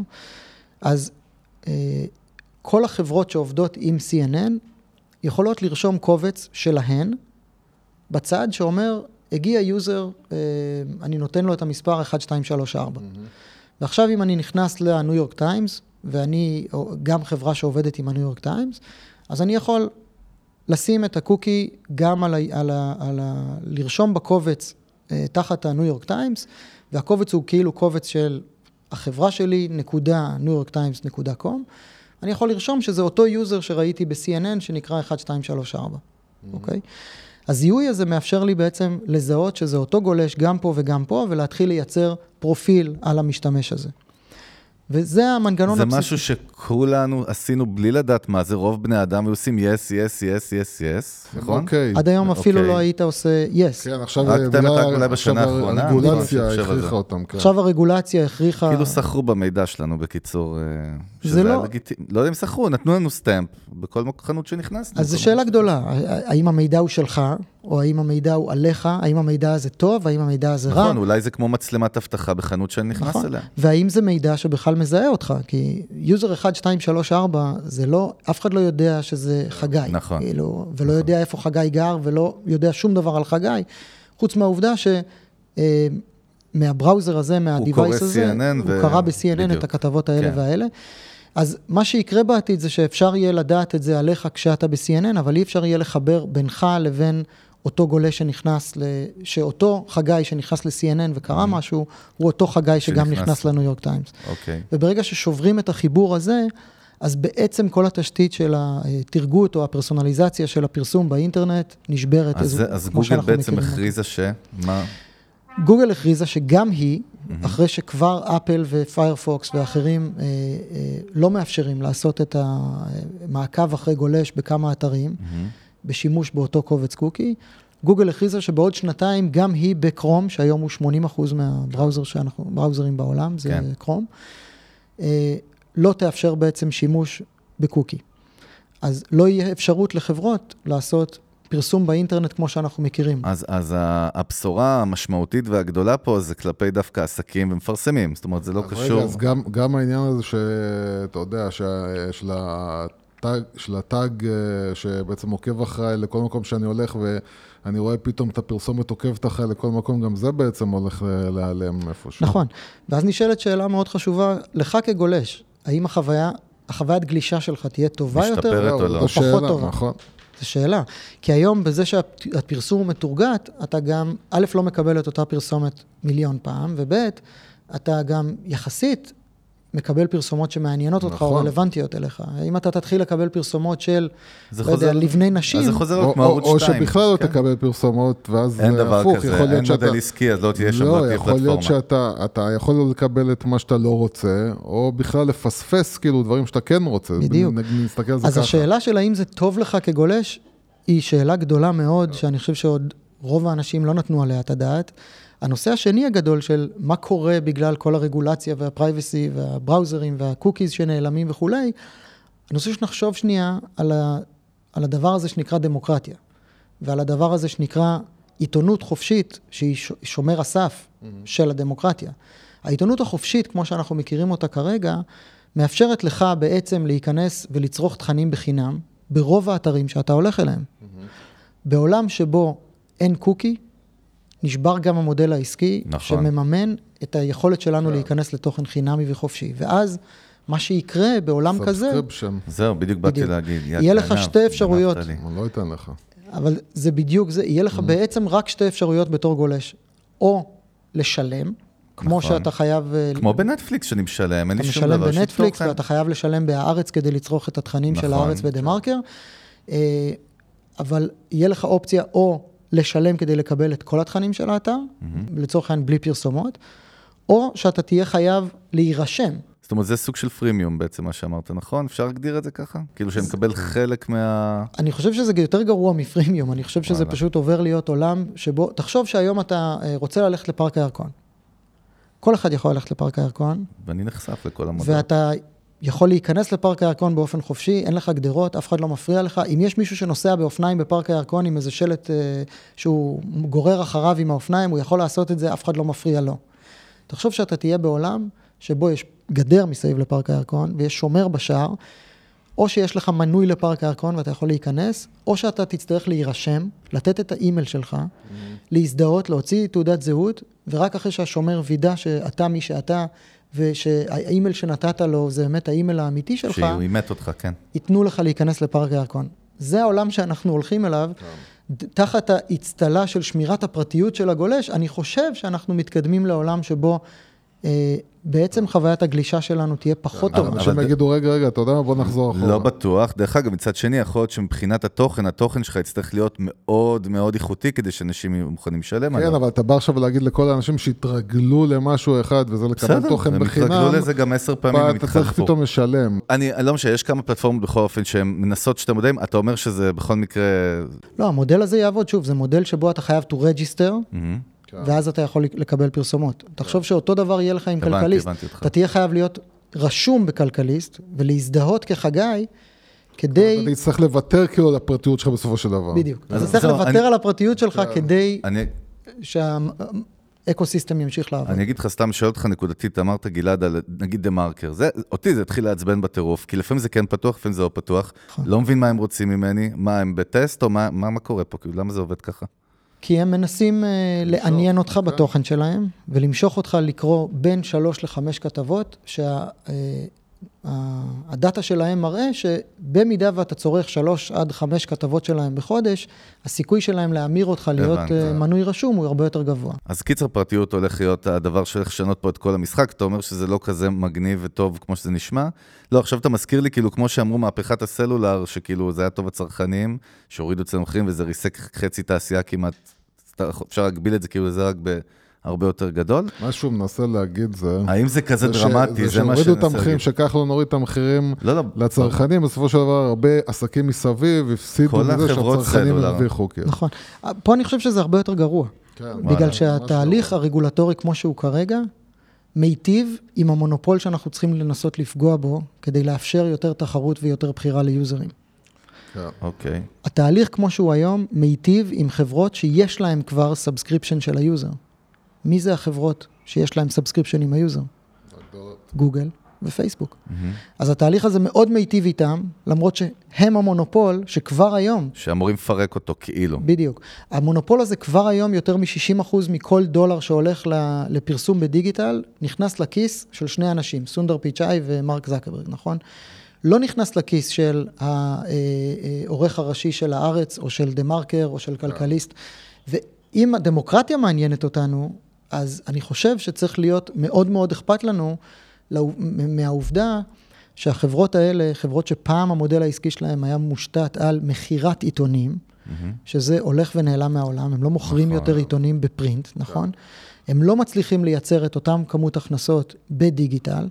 אז כל החברות שעובדות עם CNN יכולות לרשום קובץ שלהן בצד שאומר, הגיע user, אה, אני נותן לו את המספר 1, 2, 3, 4. ועכשיו אם אני נכנס לניו יורק טיימס, ואני גם חברה שעובדת עם הניו יורק טיימס, אז אני יכול לשים את הקוקי גם על ה... על ה, על ה לרשום בקובץ אה, תחת הניו יורק טיימס, והקובץ הוא כאילו קובץ של החברה שלי, נקודה ניו יורק טיימס נקודה com. אני יכול לרשום שזה אותו user שראיתי ב-CNN שנקרא 1, 2, 3, 4, אוקיי? הזיהוי הזה מאפשר לי בעצם לזהות שזה אותו גולש גם פה וגם פה, ולהתחיל לייצר פרופיל על המשתמש הזה. וזה המנגנון זה הבסיסי. משהו שכולנו עשינו בלי לדעת מה זה, רוב בני אדם היו עושים yes, yes, yes, yes, yes, נכון? אוקיי. עד היום אפילו אוקיי. לא היית עושה yes. כן, עכשיו רק בגלל- באמת רק אולי עכשיו בשנה האחרונה, הרגולציה הכריחה זה. אותם, כן. עכשיו הרגולציה הכריחה... כאילו סחרו במידע שלנו, בקיצור, אה, זה לא-. לא יודע אם סחרו, נתנו לנו סטמפ בכל חנות שנכנסנו. אז זו שאלה גדולה, האם המידע הוא שלך, או האם המידע הוא עליך, האם המידע הזה טוב, האם המידע הזה רע. נכון, אולי זה כמו מצלמת אבטחה בחנות שאני נכנס נכון. אליה. והאם זה מידע שבכלל מזהה אותך? כי user 1, 2, 3, 4, זה לא, אף אחד לא יודע שזה חגי. נכון. כאילו, ולא יודע איפה חגי גר, ולא יודע שום דבר על חגי, חוץ מהעובדה ש... אה, מה browser הזה, מה device הזה, CNN הוא ו- קרא ב-CNN בדיוק. את הכתבות האלה כן. והאלה. אז מה שיקרה בעתיד זה שאפשר יהיה לדעת את זה עליך כשאתה ב-CNN, אבל אי אפשר יהיה לחבר בינך לבין אותו גולש שנכנס, ל... שאותו חגי שנכנס ל-CNN וקרא משהו, הוא אותו חגי שגם שנכנס. נכנס לניו יורק טיימס. אוקיי. וברגע ששוברים את החיבור הזה, אז בעצם כל התשתית של הטרגוט או הפרסונליזציה של הפרסום באינטרנט נשברת. אז איזו- אז גוגל בעצם. הכריזה ש... מה? גוגל הכריזה שגם היא, אחרי שכבר אפל ופיירפוקס ואחרים אה, אה, לא מאפשרים לעשות את המעקב אחרי גולש בכמה אתרים, בשימוש באותו קובץ קוקי, גוגל הכריזה שבעוד שנתיים גם היא בקרום, שהיום הוא 80% מהבראוזר שאנחנו, בראוזרים בעולם, זה כן. קרום, אה, לא תאפשר בעצם שימוש בקוקי. אז לא יהיה אפשרות לחברות לעשות פרסום באינטרנט כמו שאנחנו מכירים. אז, אז הבשורה המשמעותית והגדולה פה זה כלפי דווקא עסקים ומפרסמים. זאת אומרת, זה לא אז קשור... רגע, אז גם, גם העניין הזה שאתה יודע, שה, של הטאג, של הטאג אה, שבעצם עוקב אחריי לכל מקום שאני הולך ואני רואה פתאום את הפרסומת עוקבת אחריי לכל מקום, גם זה בעצם הולך אה, להיעלם איפשהו. נכון. ואז נשאלת שאלה מאוד חשובה, לך כגולש, האם החוויה, החוויית גלישה שלך תהיה טובה יותר, או לא? זו או שאלה, פחות טובה? נכון. זו שאלה. כי היום, בזה שהפרסום הוא מתורגת, אתה גם, א', לא מקבל את אותה פרסומת מיליון פעם, וב', אתה גם יחסית מקבל פרסומות שמעניינות אותך או נכון. רלוונטיות אליך. אם אתה תתחיל לקבל פרסומות של, זה לא יודע, לבני נשים, אז זה חוזר או, כמו או, ערוץ או 2. שבכלל לא כן. תקבל פרסומות, ואז אין דבר הפוך, כזה, יכול אין להיות שאתה... מודל עסקי, אז לא תהיה שם, לא, לא תהיה יכול להיות. שאתה אתה יכול לא לקבל את מה שאתה לא רוצה, או בכלל לפספס כאילו דברים שאתה כן רוצה. בדיוק. נסתכל על זה אז ככה. השאלה של האם זה טוב לך כגולש, היא שאלה גדולה מאוד, שאני חושב שעוד רוב האנשים לא נתנו עליה את הדעת. הנושא השני הגדול של מה קורה בגלל כל הרגולציה והפרייבסי והבראוזרים והקוקיז שנעלמים וכולי, אני רוצה שנחשוב שנייה על, ה, על הדבר הזה שנקרא דמוקרטיה, ועל הדבר הזה שנקרא עיתונות חופשית, שהיא שומר הסף של הדמוקרטיה. העיתונות החופשית, כמו שאנחנו מכירים אותה כרגע, מאפשרת לך בעצם להיכנס ולצרוך תכנים בחינם ברוב האתרים שאתה הולך אליהם. בעולם שבו אין קוקי, נשבר גם המודל העסקי, נכון. שמממן את היכולת שלנו להיכנס לתוכן חינמי וחופשי. ואז מה שיקרה בעולם כזה, Subscription. זהו, בדיוק באתי. להגיד. יהיה לך שתי אפשרויות. אני לא אתן לך. אבל זה בדיוק זה, יהיה Mm-hmm. לך בעצם רק שתי אפשרויות בתור גולש. או לשלם, כמו נכון. שאתה חייב... אה, כמו בנטפליקס שאני משלם, אין אתה לי שום משלם דבר. יש לי בנטפליקס. ואתה חייב לשלם בהארץ כדי לצרוך את התכנים של נכון. הארץ ודה-מרקר, אה, אבל יהיה לך אופציה או לשלם כדי לקבל את כל התכנים של האתר, לצורך העניין בלי פרסומות, או שאתה תהיה חייב להירשם. זאת אומרת, זה סוג של פרימיום בעצם, מה שאמרת, נכון? אפשר להגדיר את זה ככה? כאילו שאני מקבל חלק מה... אני חושב שזה יותר גרוע מפרימיום, אני חושב שזה. פשוט עובר להיות עולם שבו, תחשוב שהיום אתה אה, רוצה ללכת לפארק הירקון. כל אחד יכול ללכת לפארק הירקון, ואני נחשף לכל המודל. ואתה יכול להיכנס לפארק הירקון באופן חופשי, אין לך גדרות, אף אחד לא מפריע לך. אם יש מישהו שנוסע באופניים בפארק הירקון עם איזה שלט אה, שהוא גורר אחריו עם האופניים, הוא יכול לעשות את זה, אף אחד לא מפריע לו. תחשוב שאתה תהיה בעולם שבו יש גדר מסביב לפארק הירקון ויש שומר בשער, או שיש לך מנוי לפארק הירקון ואתה יכול להיכנס, או שאתה תצטרך להירשם, לתת את האימייל שלך, להזדהות, להוציא תעודת זהות, ורק אחרי שהשומר וידא שאתה מי שאתה, ושהאימייל שנתת לו זה באמת האימייל האמיתי שלך, שהוא אימת אותך, כן. ייתנו לך להיכנס לפארק הירקון. זה העולם שאנחנו הולכים אליו, תחת האצטלה של שמירת הפרטיות של הגולש, אני חושב שאנחנו מתקדמים לעולם שבו בעצם חוויית הגלישה שלנו תהיה פחות אבל טובה. אנשים יגידו, רגע, רגע, אתה יודע מה, בוא נחזור אחורה. לא בטוח. דרך אגב, מצד שני, יכול להיות שמבחינת התוכן, התוכן שלך יצטרך להיות מאוד מאוד איכותי כדי שאנשים יהיו מוכנים לשלם כן, עליו. אבל אתה בא עכשיו להגיד לכל האנשים שהתרגלו למשהו אחד, וזה לקבל תוכן הם בחינם, יתרגלו לזה גם עשר פעמים, הם אתה צריך. פתאום לשלם. אני אני לא משנה, יש כמה פלטפורמות בכל אופן שהן מנסות שאתם יודעים, אתה אומר שזה בכל מקרה... לא, המודל הזה יעבוד, שוב, זה מודל שבו אתה חייב to register, מהמם. ואז אתה יכול לקבל פרסומות. תחשוב שאותו דבר יהיה לך עם הבנתי, כלכליסט. הבנתי אותך. אתה תהיה חייב להיות רשום בכלכליסט, ולהזדהות כחגי, כדי... אתה תצטרך לוותר כאילו על הפרטיות שלך בסופו של דבר. בדיוק. אז אתה צריך לוותר אני- על הפרטיות שלך כן. כדי אני, שה eco-system ימשיך לעבוד. אני אגיד לך, סתם שואל אותך נקודתית, אמרת גלעד על נגיד דה מרקר. זה, אותי זה התחיל לעצבן בטירוף, כי לפעמים זה כן פתוח, לפעמים זה לא פתוח. נכון. לא מבין מה הם רוצים ממני, מה הם בטסט, או מה, מה, מה קורה פה, כאילו, למה זה עובד ככה? כי הם מנסים אה, לעניין אותך כן. בתוכן שלהם, ולמשוך אותך לקרוא בין שלוש לחמש כתבות, שה data שלהם מראה שבמידה ואתה צורך שלוש עד חמש כתבות שלהם בחודש, הסיכוי שלהם להמיר אותך להיות הבנתי. uh, מנוי רשום הוא הרבה יותר גבוה. אז קיצר פרטיות הולך להיות הדבר שהולך לשנות פה את כל המשחק, אתה אומר שזה לא כזה מגניב וטוב כמו שזה נשמע. לא, עכשיו אתה מזכיר לי, כאילו, כמו שאמרו מהפכת הסלולר, שכאילו זה היה טוב לצרכנים, שהורידו אצלנו מחירים וזה ריסק חצי תעשייה כמעט, אפשר להגביל את זה כאילו זה רק בהרבה יותר גדול. מה שהוא מנסה להגיד זה... האם זה כזה ש- דרמטי? זה מה שהורידו את שאני המחירים, שכחלון הוריד את המחירים לא, לא. לצרכנים, בסופו של דבר הרבה עסקים מסביב הפסידו כל מזה שהצרכנים סלולר. הרוויחו. כאילו. נכון. פה אני חושב שזה הרבה יותר גרוע. כן, בגלל ממש שהתהליך לא. הרגולטורי כמו שהוא כרגע, מיטיב עם המונופול שאנחנו צריכים לנסות לפגוע בו, כדי לאפשר יותר תחרות ויותר בחירה ליוזרים. כן. אוקיי. התהליך כמו שהוא היום מיטיב עם חברות שיש להן כבר subscription של היוזר. מי זה החברות שיש להן subscription עם היוזר? גוגל ופייסבוק. אז התהליך הזה מאוד מיטיב איתם, למרות שהם המונופול שכבר היום, שאמורים לפרק אותו כאילו. בדיוק, המונופול הזה כבר היום יותר מ-60% מכל דולר שהולך לפרסום בדיגיטל, נכנס לכיס של שני אנשים, סונדר פיצ'אי ומרק זקרברג, נכון? לא נכנס לכיס של העורך הראשי של הארץ, או של דה מרקר, או של כלכליסט. ואם הדמוקרטיה מעניינת אותנו, אז אני חושב שצריך להיות מאוד מאוד אכפת לנו מהעובדה שהחברות האלה, חברות שפעם המודל העסקי שלהם היה מושתת על מכירת עיתונים, שזה הולך ונעלם מהעולם, הם לא מוכרים נכון. יותר עיתונים בפרינט, נכון? הם לא מצליחים לייצר את אותם כמות הכנסות בדיגיטל,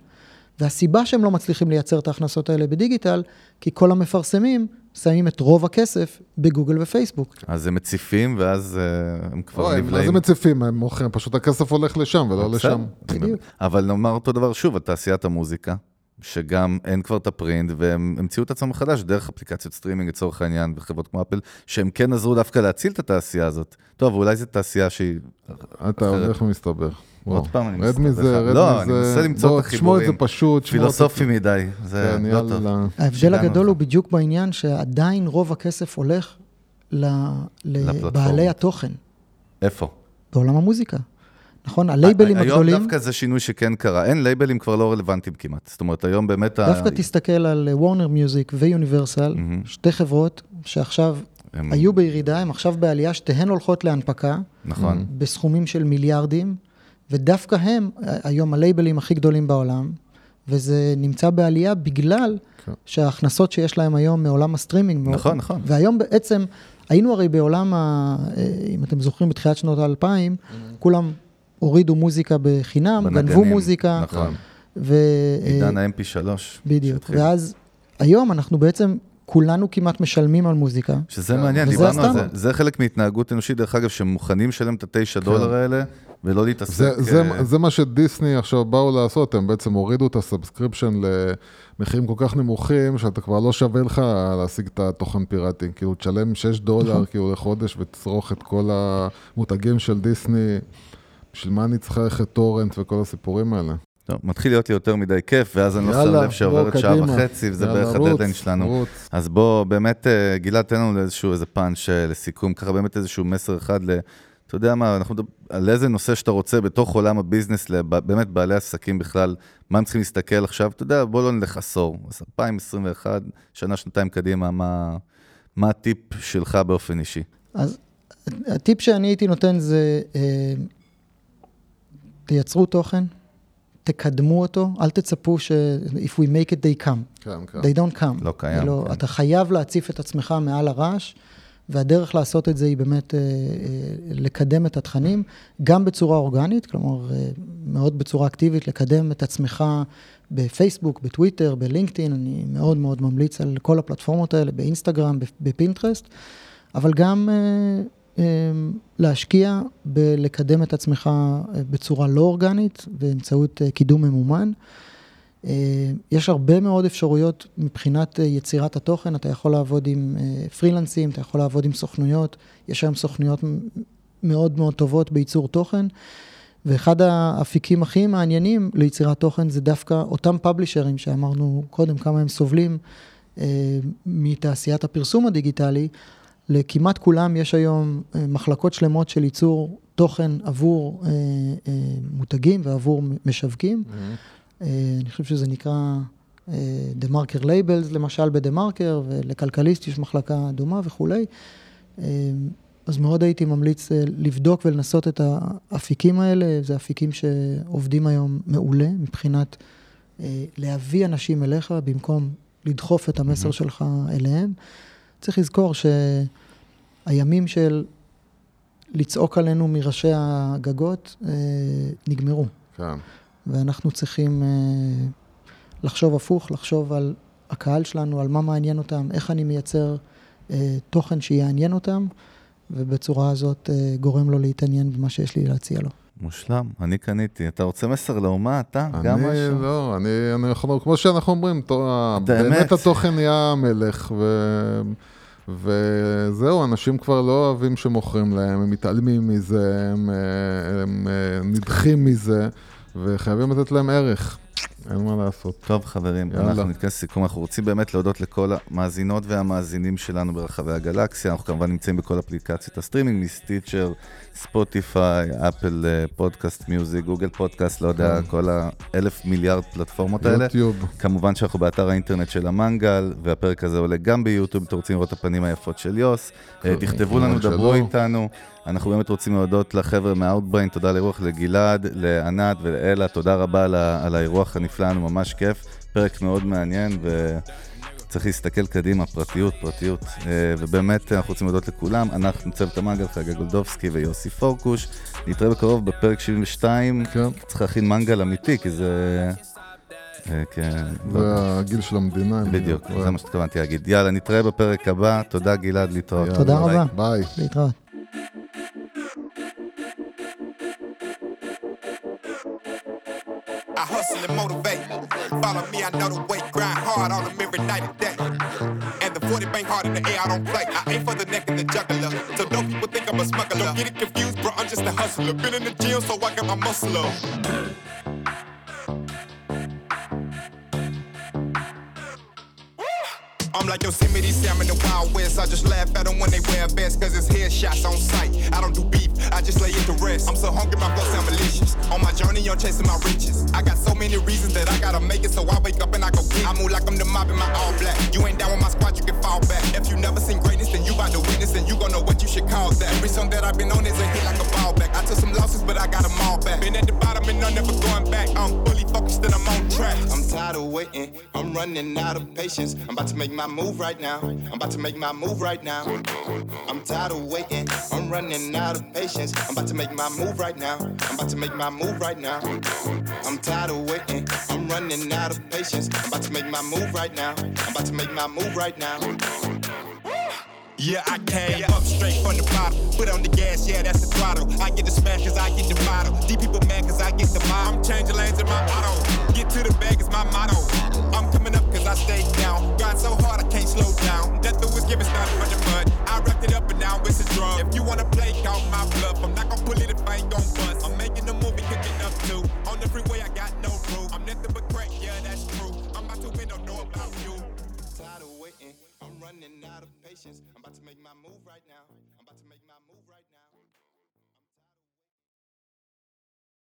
והסיבה שהם לא מצליחים לייצר את ההכנסות האלה בדיגיטל, כי כל המפרסמים שמים את רוב הכסף בגוגל ופייסבוק. אז הם מציפים, ואז אה, הם כבר אוי, מה זה נבלעים. מציפים? הם מוכרים, פשוט הכסף הולך לשם ולא. לשם. אבל נאמר אותו דבר שוב, על תעשיית המוזיקה, שגם אין כבר את ה print, והם המציאו את עצמם מחדש דרך אפליקציות סטרימינג לצורך העניין, וחברות כמו אפל, שהם כן עזרו דווקא להציל את התעשייה הזאת. טוב, אולי זו תעשייה שהיא... אתה. הולך ומסתבך. עוד. פעם אני רד מסתבך. מזה, רד לא, מזה. אני מנסה למצוא את תשמור את זה החיבורים. פשוט. שמור את זה- פילוסופי מדי, זה כן, לא טוב. ההבדל הגדול. הוא בדיוק בעניין שעדיין רוב הכסף הולך. לבעלי התוכן איפה? בעולם המוזיקה. נכון? הלייבלים היום הגדולים, דווקא זה שינוי שכן קרה. אין לייבלים כבר לא רלוונטיים כמעט. זאת אומרת, היום באמת... ה- דווקא תסתכל על וורנר מיוזיק ויוניברסל. שתי חברות שעכשיו הם- היו בירידה, הן עכשיו בעלייה, שתיהן הולכות להנפקה, נכון. בסכומים של מיליארדים, ודווקא הם היום הלייבלים הכי גדולים בעולם, וזה נמצא בעלייה בגלל כן. שההכנסות שיש להם היום מעולם הסטרימינג. נכון, נכון. והיום בעצם, היינו הרי בעולם, ה, אה, אם אתם זוכרים, בתחילת שנות האלפיים, כולם הורידו מוזיקה בחינם, גנבו בנגנים, מוזיקה, נכון. ו... עידן אה, ה-MP3. בדיוק. שהתחיל. ואז היום אנחנו בעצם, כולנו כמעט משלמים על מוזיקה. שזה מעניין, דיברנו על זה. זה חלק מהתנהגות אנושית, דרך אגב, שמוכנים לשלם את התשע כן. דולר האלה, ולא להתעסק... זה, זה, אה, זה מה שדיסני עכשיו באו לעשות, הם בעצם הורידו את ה subscription למחירים כל כך נמוכים, שאתה כבר לא שווה לך להשיג את התוכן פיראטי. כאילו, תשלם 6 דולר נכון. כאילו לחודש ותצרוך את כל המותגים של דיסני. בשביל מה אני צריכה ללכת טורנט וכל הסיפורים האלה? טוב, מתחיל להיות לי יותר מדי כיף, ואז אני לא שם לב שעוברת שעה. וחצי, וזה יאללה, בערך הדדליין שלנו. רוץ. אז בוא, באמת, אה, גלעד, תן לנו איזשהו איזה פאנץ' אה, לסיכום, ככה באמת איזשהו מסר אחד ל... אתה יודע מה, אנחנו מדבר על איזה נושא שאתה רוצה בתוך עולם הביזנס, לב- באמת בעלי עסקים בכלל, מה הם צריכים להסתכל עכשיו, אתה יודע, בוא לא נלך עשור, אז 2021, שנה, שנתיים קדימה, מה, מה הטיפ שלך באופן אישי? אז הטיפ שאני הייתי נותן זה, אה, תייצרו תוכן, תקדמו אותו, אל תצפו ש- if we make it they come. כן, כן. They don't come. לא קיים, לא, כן. אתה חייב להציף את עצמך מעל הרעש, והדרך לעשות את זה היא באמת אה, אה, לקדם את התכנים, גם בצורה אורגנית, כלומר, אה, מאוד בצורה אקטיבית, לקדם את עצמך בפייסבוק, בטוויטר, בלינקדאין, אני מאוד מאוד ממליץ על כל הפלטפורמות האלה, באינסטגרם, בפינטרסט, אבל גם אה, אה, להשקיע בלקדם את עצמך אה, בצורה לא אורגנית, באמצעות אה, קידום ממומן. אה, יש הרבה מאוד אפשרויות מבחינת אה, יצירת התוכן, אתה יכול לעבוד עם אה, פרילנסים, אתה יכול לעבוד עם סוכנויות, יש היום סוכנויות מאוד מאוד טובות בייצור תוכן, ואחד האפיקים הכי מעניינים ליצירת תוכן זה דווקא אותם פאבלישרים שאמרנו קודם, כמה הם סובלים מתעשיית הפרסום הדיגיטלי, לכמעט כולם יש היום מחלקות שלמות של ייצור תוכן עבור מותגים ועבור משווקים. אה, אני חושב שזה נקרא אה, The Marker Labels, למשל בדה מרקר, ולכלכליסט יש מחלקה דומה וכולי. אה, אז מאוד הייתי ממליץ אה, לבדוק ולנסות את האפיקים האלה, זה אפיקים שעובדים היום מעולה מבחינת אה, להביא אנשים אליך במקום לדחוף את המסר שלך אליהם. צריך לזכור שהימים של לצעוק עלינו מראשי הגגות אה, נגמרו. כן. ואנחנו צריכים אה, לחשוב הפוך, לחשוב על הקהל שלנו, על מה מעניין אותם, איך אני מייצר אה, תוכן שיעניין אותם, ובצורה הזאת אה, גורם לו להתעניין במה שיש לי להציע לו. מושלם, אני קניתי. אתה רוצה מסר לאומה, אתה? גם אני משהו? לא, אני, אני יכול, כמו שאנחנו אומרים, באמת. באמת התוכן נהיה המלך, ו, וזהו, אנשים כבר לא אוהבים שמוכרים להם, הם מתעלמים מזה, הם, הם אה, נדחים מזה, וחייבים לתת להם ערך, אין מה לעשות. טוב, חברים, יאללה. אנחנו נתכנס לסיכום. אנחנו רוצים באמת להודות לכל המאזינות והמאזינים שלנו ברחבי הגלקסיה. אנחנו כמובן נמצאים בכל אפליקציות הסטרימינג, מ Stitcher, ספוטיפיי, אפל אה, Podcast Music, גוגל פודקאסט, לא יודע, כן. כל האלף מיליארד פלטפורמות האלה. יוטיוב, כמובן שאנחנו באתר האינטרנט של המנגל, והפרק הזה עולה גם ביוטיוב, אתם רוצים לראות את הפנים היפות של יוס. אה, כן, תכתבו לנו, דברו. איתנו. אנחנו באמת רוצים להודות לחבר'ה מהאוטבריין, תודה לאירוח לגלעד, לענת ולאלה, תודה רבה על, על האירוח הנפלא, היה לנו ממש כיף. פרק מאוד מעניין וצריך להסתכל קדימה, פרטיות, פרטיות. אה, ובאמת אנחנו רוצים להודות לכולם, אנחנו צוות המנגל, חגי גולדובסקי ויוסי פורקוש. נתראה בקרוב בפרק 72, כן. צריך להכין מנגל אמיתי, כי זה... אה, כן, לא. זה הגיל של המדינה. בדיוק, זה מה שהתכוונתי להגיד. יאללה, נתראה בפרק הבא, תודה גלעד, להתראות. תודה. רבה. ביי. להתראות. And motivate. Follow me, I know the way. Grind hard on them every night and day. And the 40 bang hard in the air, I don't play. I aim for the neck and the juggler. So don't people think I'm a smuggler. Don't get it confused, bro. I'm just a hustler. Been in the gym, so I got my muscle up. I'm like Yosemite Sam in the Wild West. I just laugh at them when they wear vests, cause it's headshots on sight. I don't do beef, I just lay it to rest. I'm so hungry, my blood sound malicious. On my journey, I'm chasing my riches. I got so many reasons that I gotta make it, so I wake up and I go get it. I move like I'm the mob in my all black. You ain't down with my squad, you can fall back. If you never seen greatness, then you about to witness, and you gon' know what you should call that. Every song that I've been on is a hit like a ball back. I took some losses, but I got them all back. Been at the bottom and I'm never going back. I'm fully focused and I'm on track. I'm tired of waiting, I'm running out of patience. I'm about to make my move right now. I'm about to make my move right now. I'm tired of waiting, I'm running out of patience. I'm about to make my move right now. I'm about to make my move right now. I'm tired of waiting, I'm running out of patience. I'm about to make my move right now. I'm about to make my move right now. Yeah, I came up straight from the bottom. Put on the gas, yeah, that's the throttle. I get the smash cause I get the bottle. These people mad cause I get the mile. I'm changing lanes in my auto. Get to the bag is my motto. I'm coming up cause I stay down. Grind so hard I can't slow down. Death was given started from the mud. I wrapped it up and now it's a drug. If you wanna play, count my bluff. I'm not gonna pull it if I ain't gon' bust. I'm making a movie, cooking up too. On the freeway, I got no roof. I'm nothing but crack, yeah, that's true. I'm about to win, don't know about you. Tired of waiting, I'm running out of patience. I'm about to make my move right now.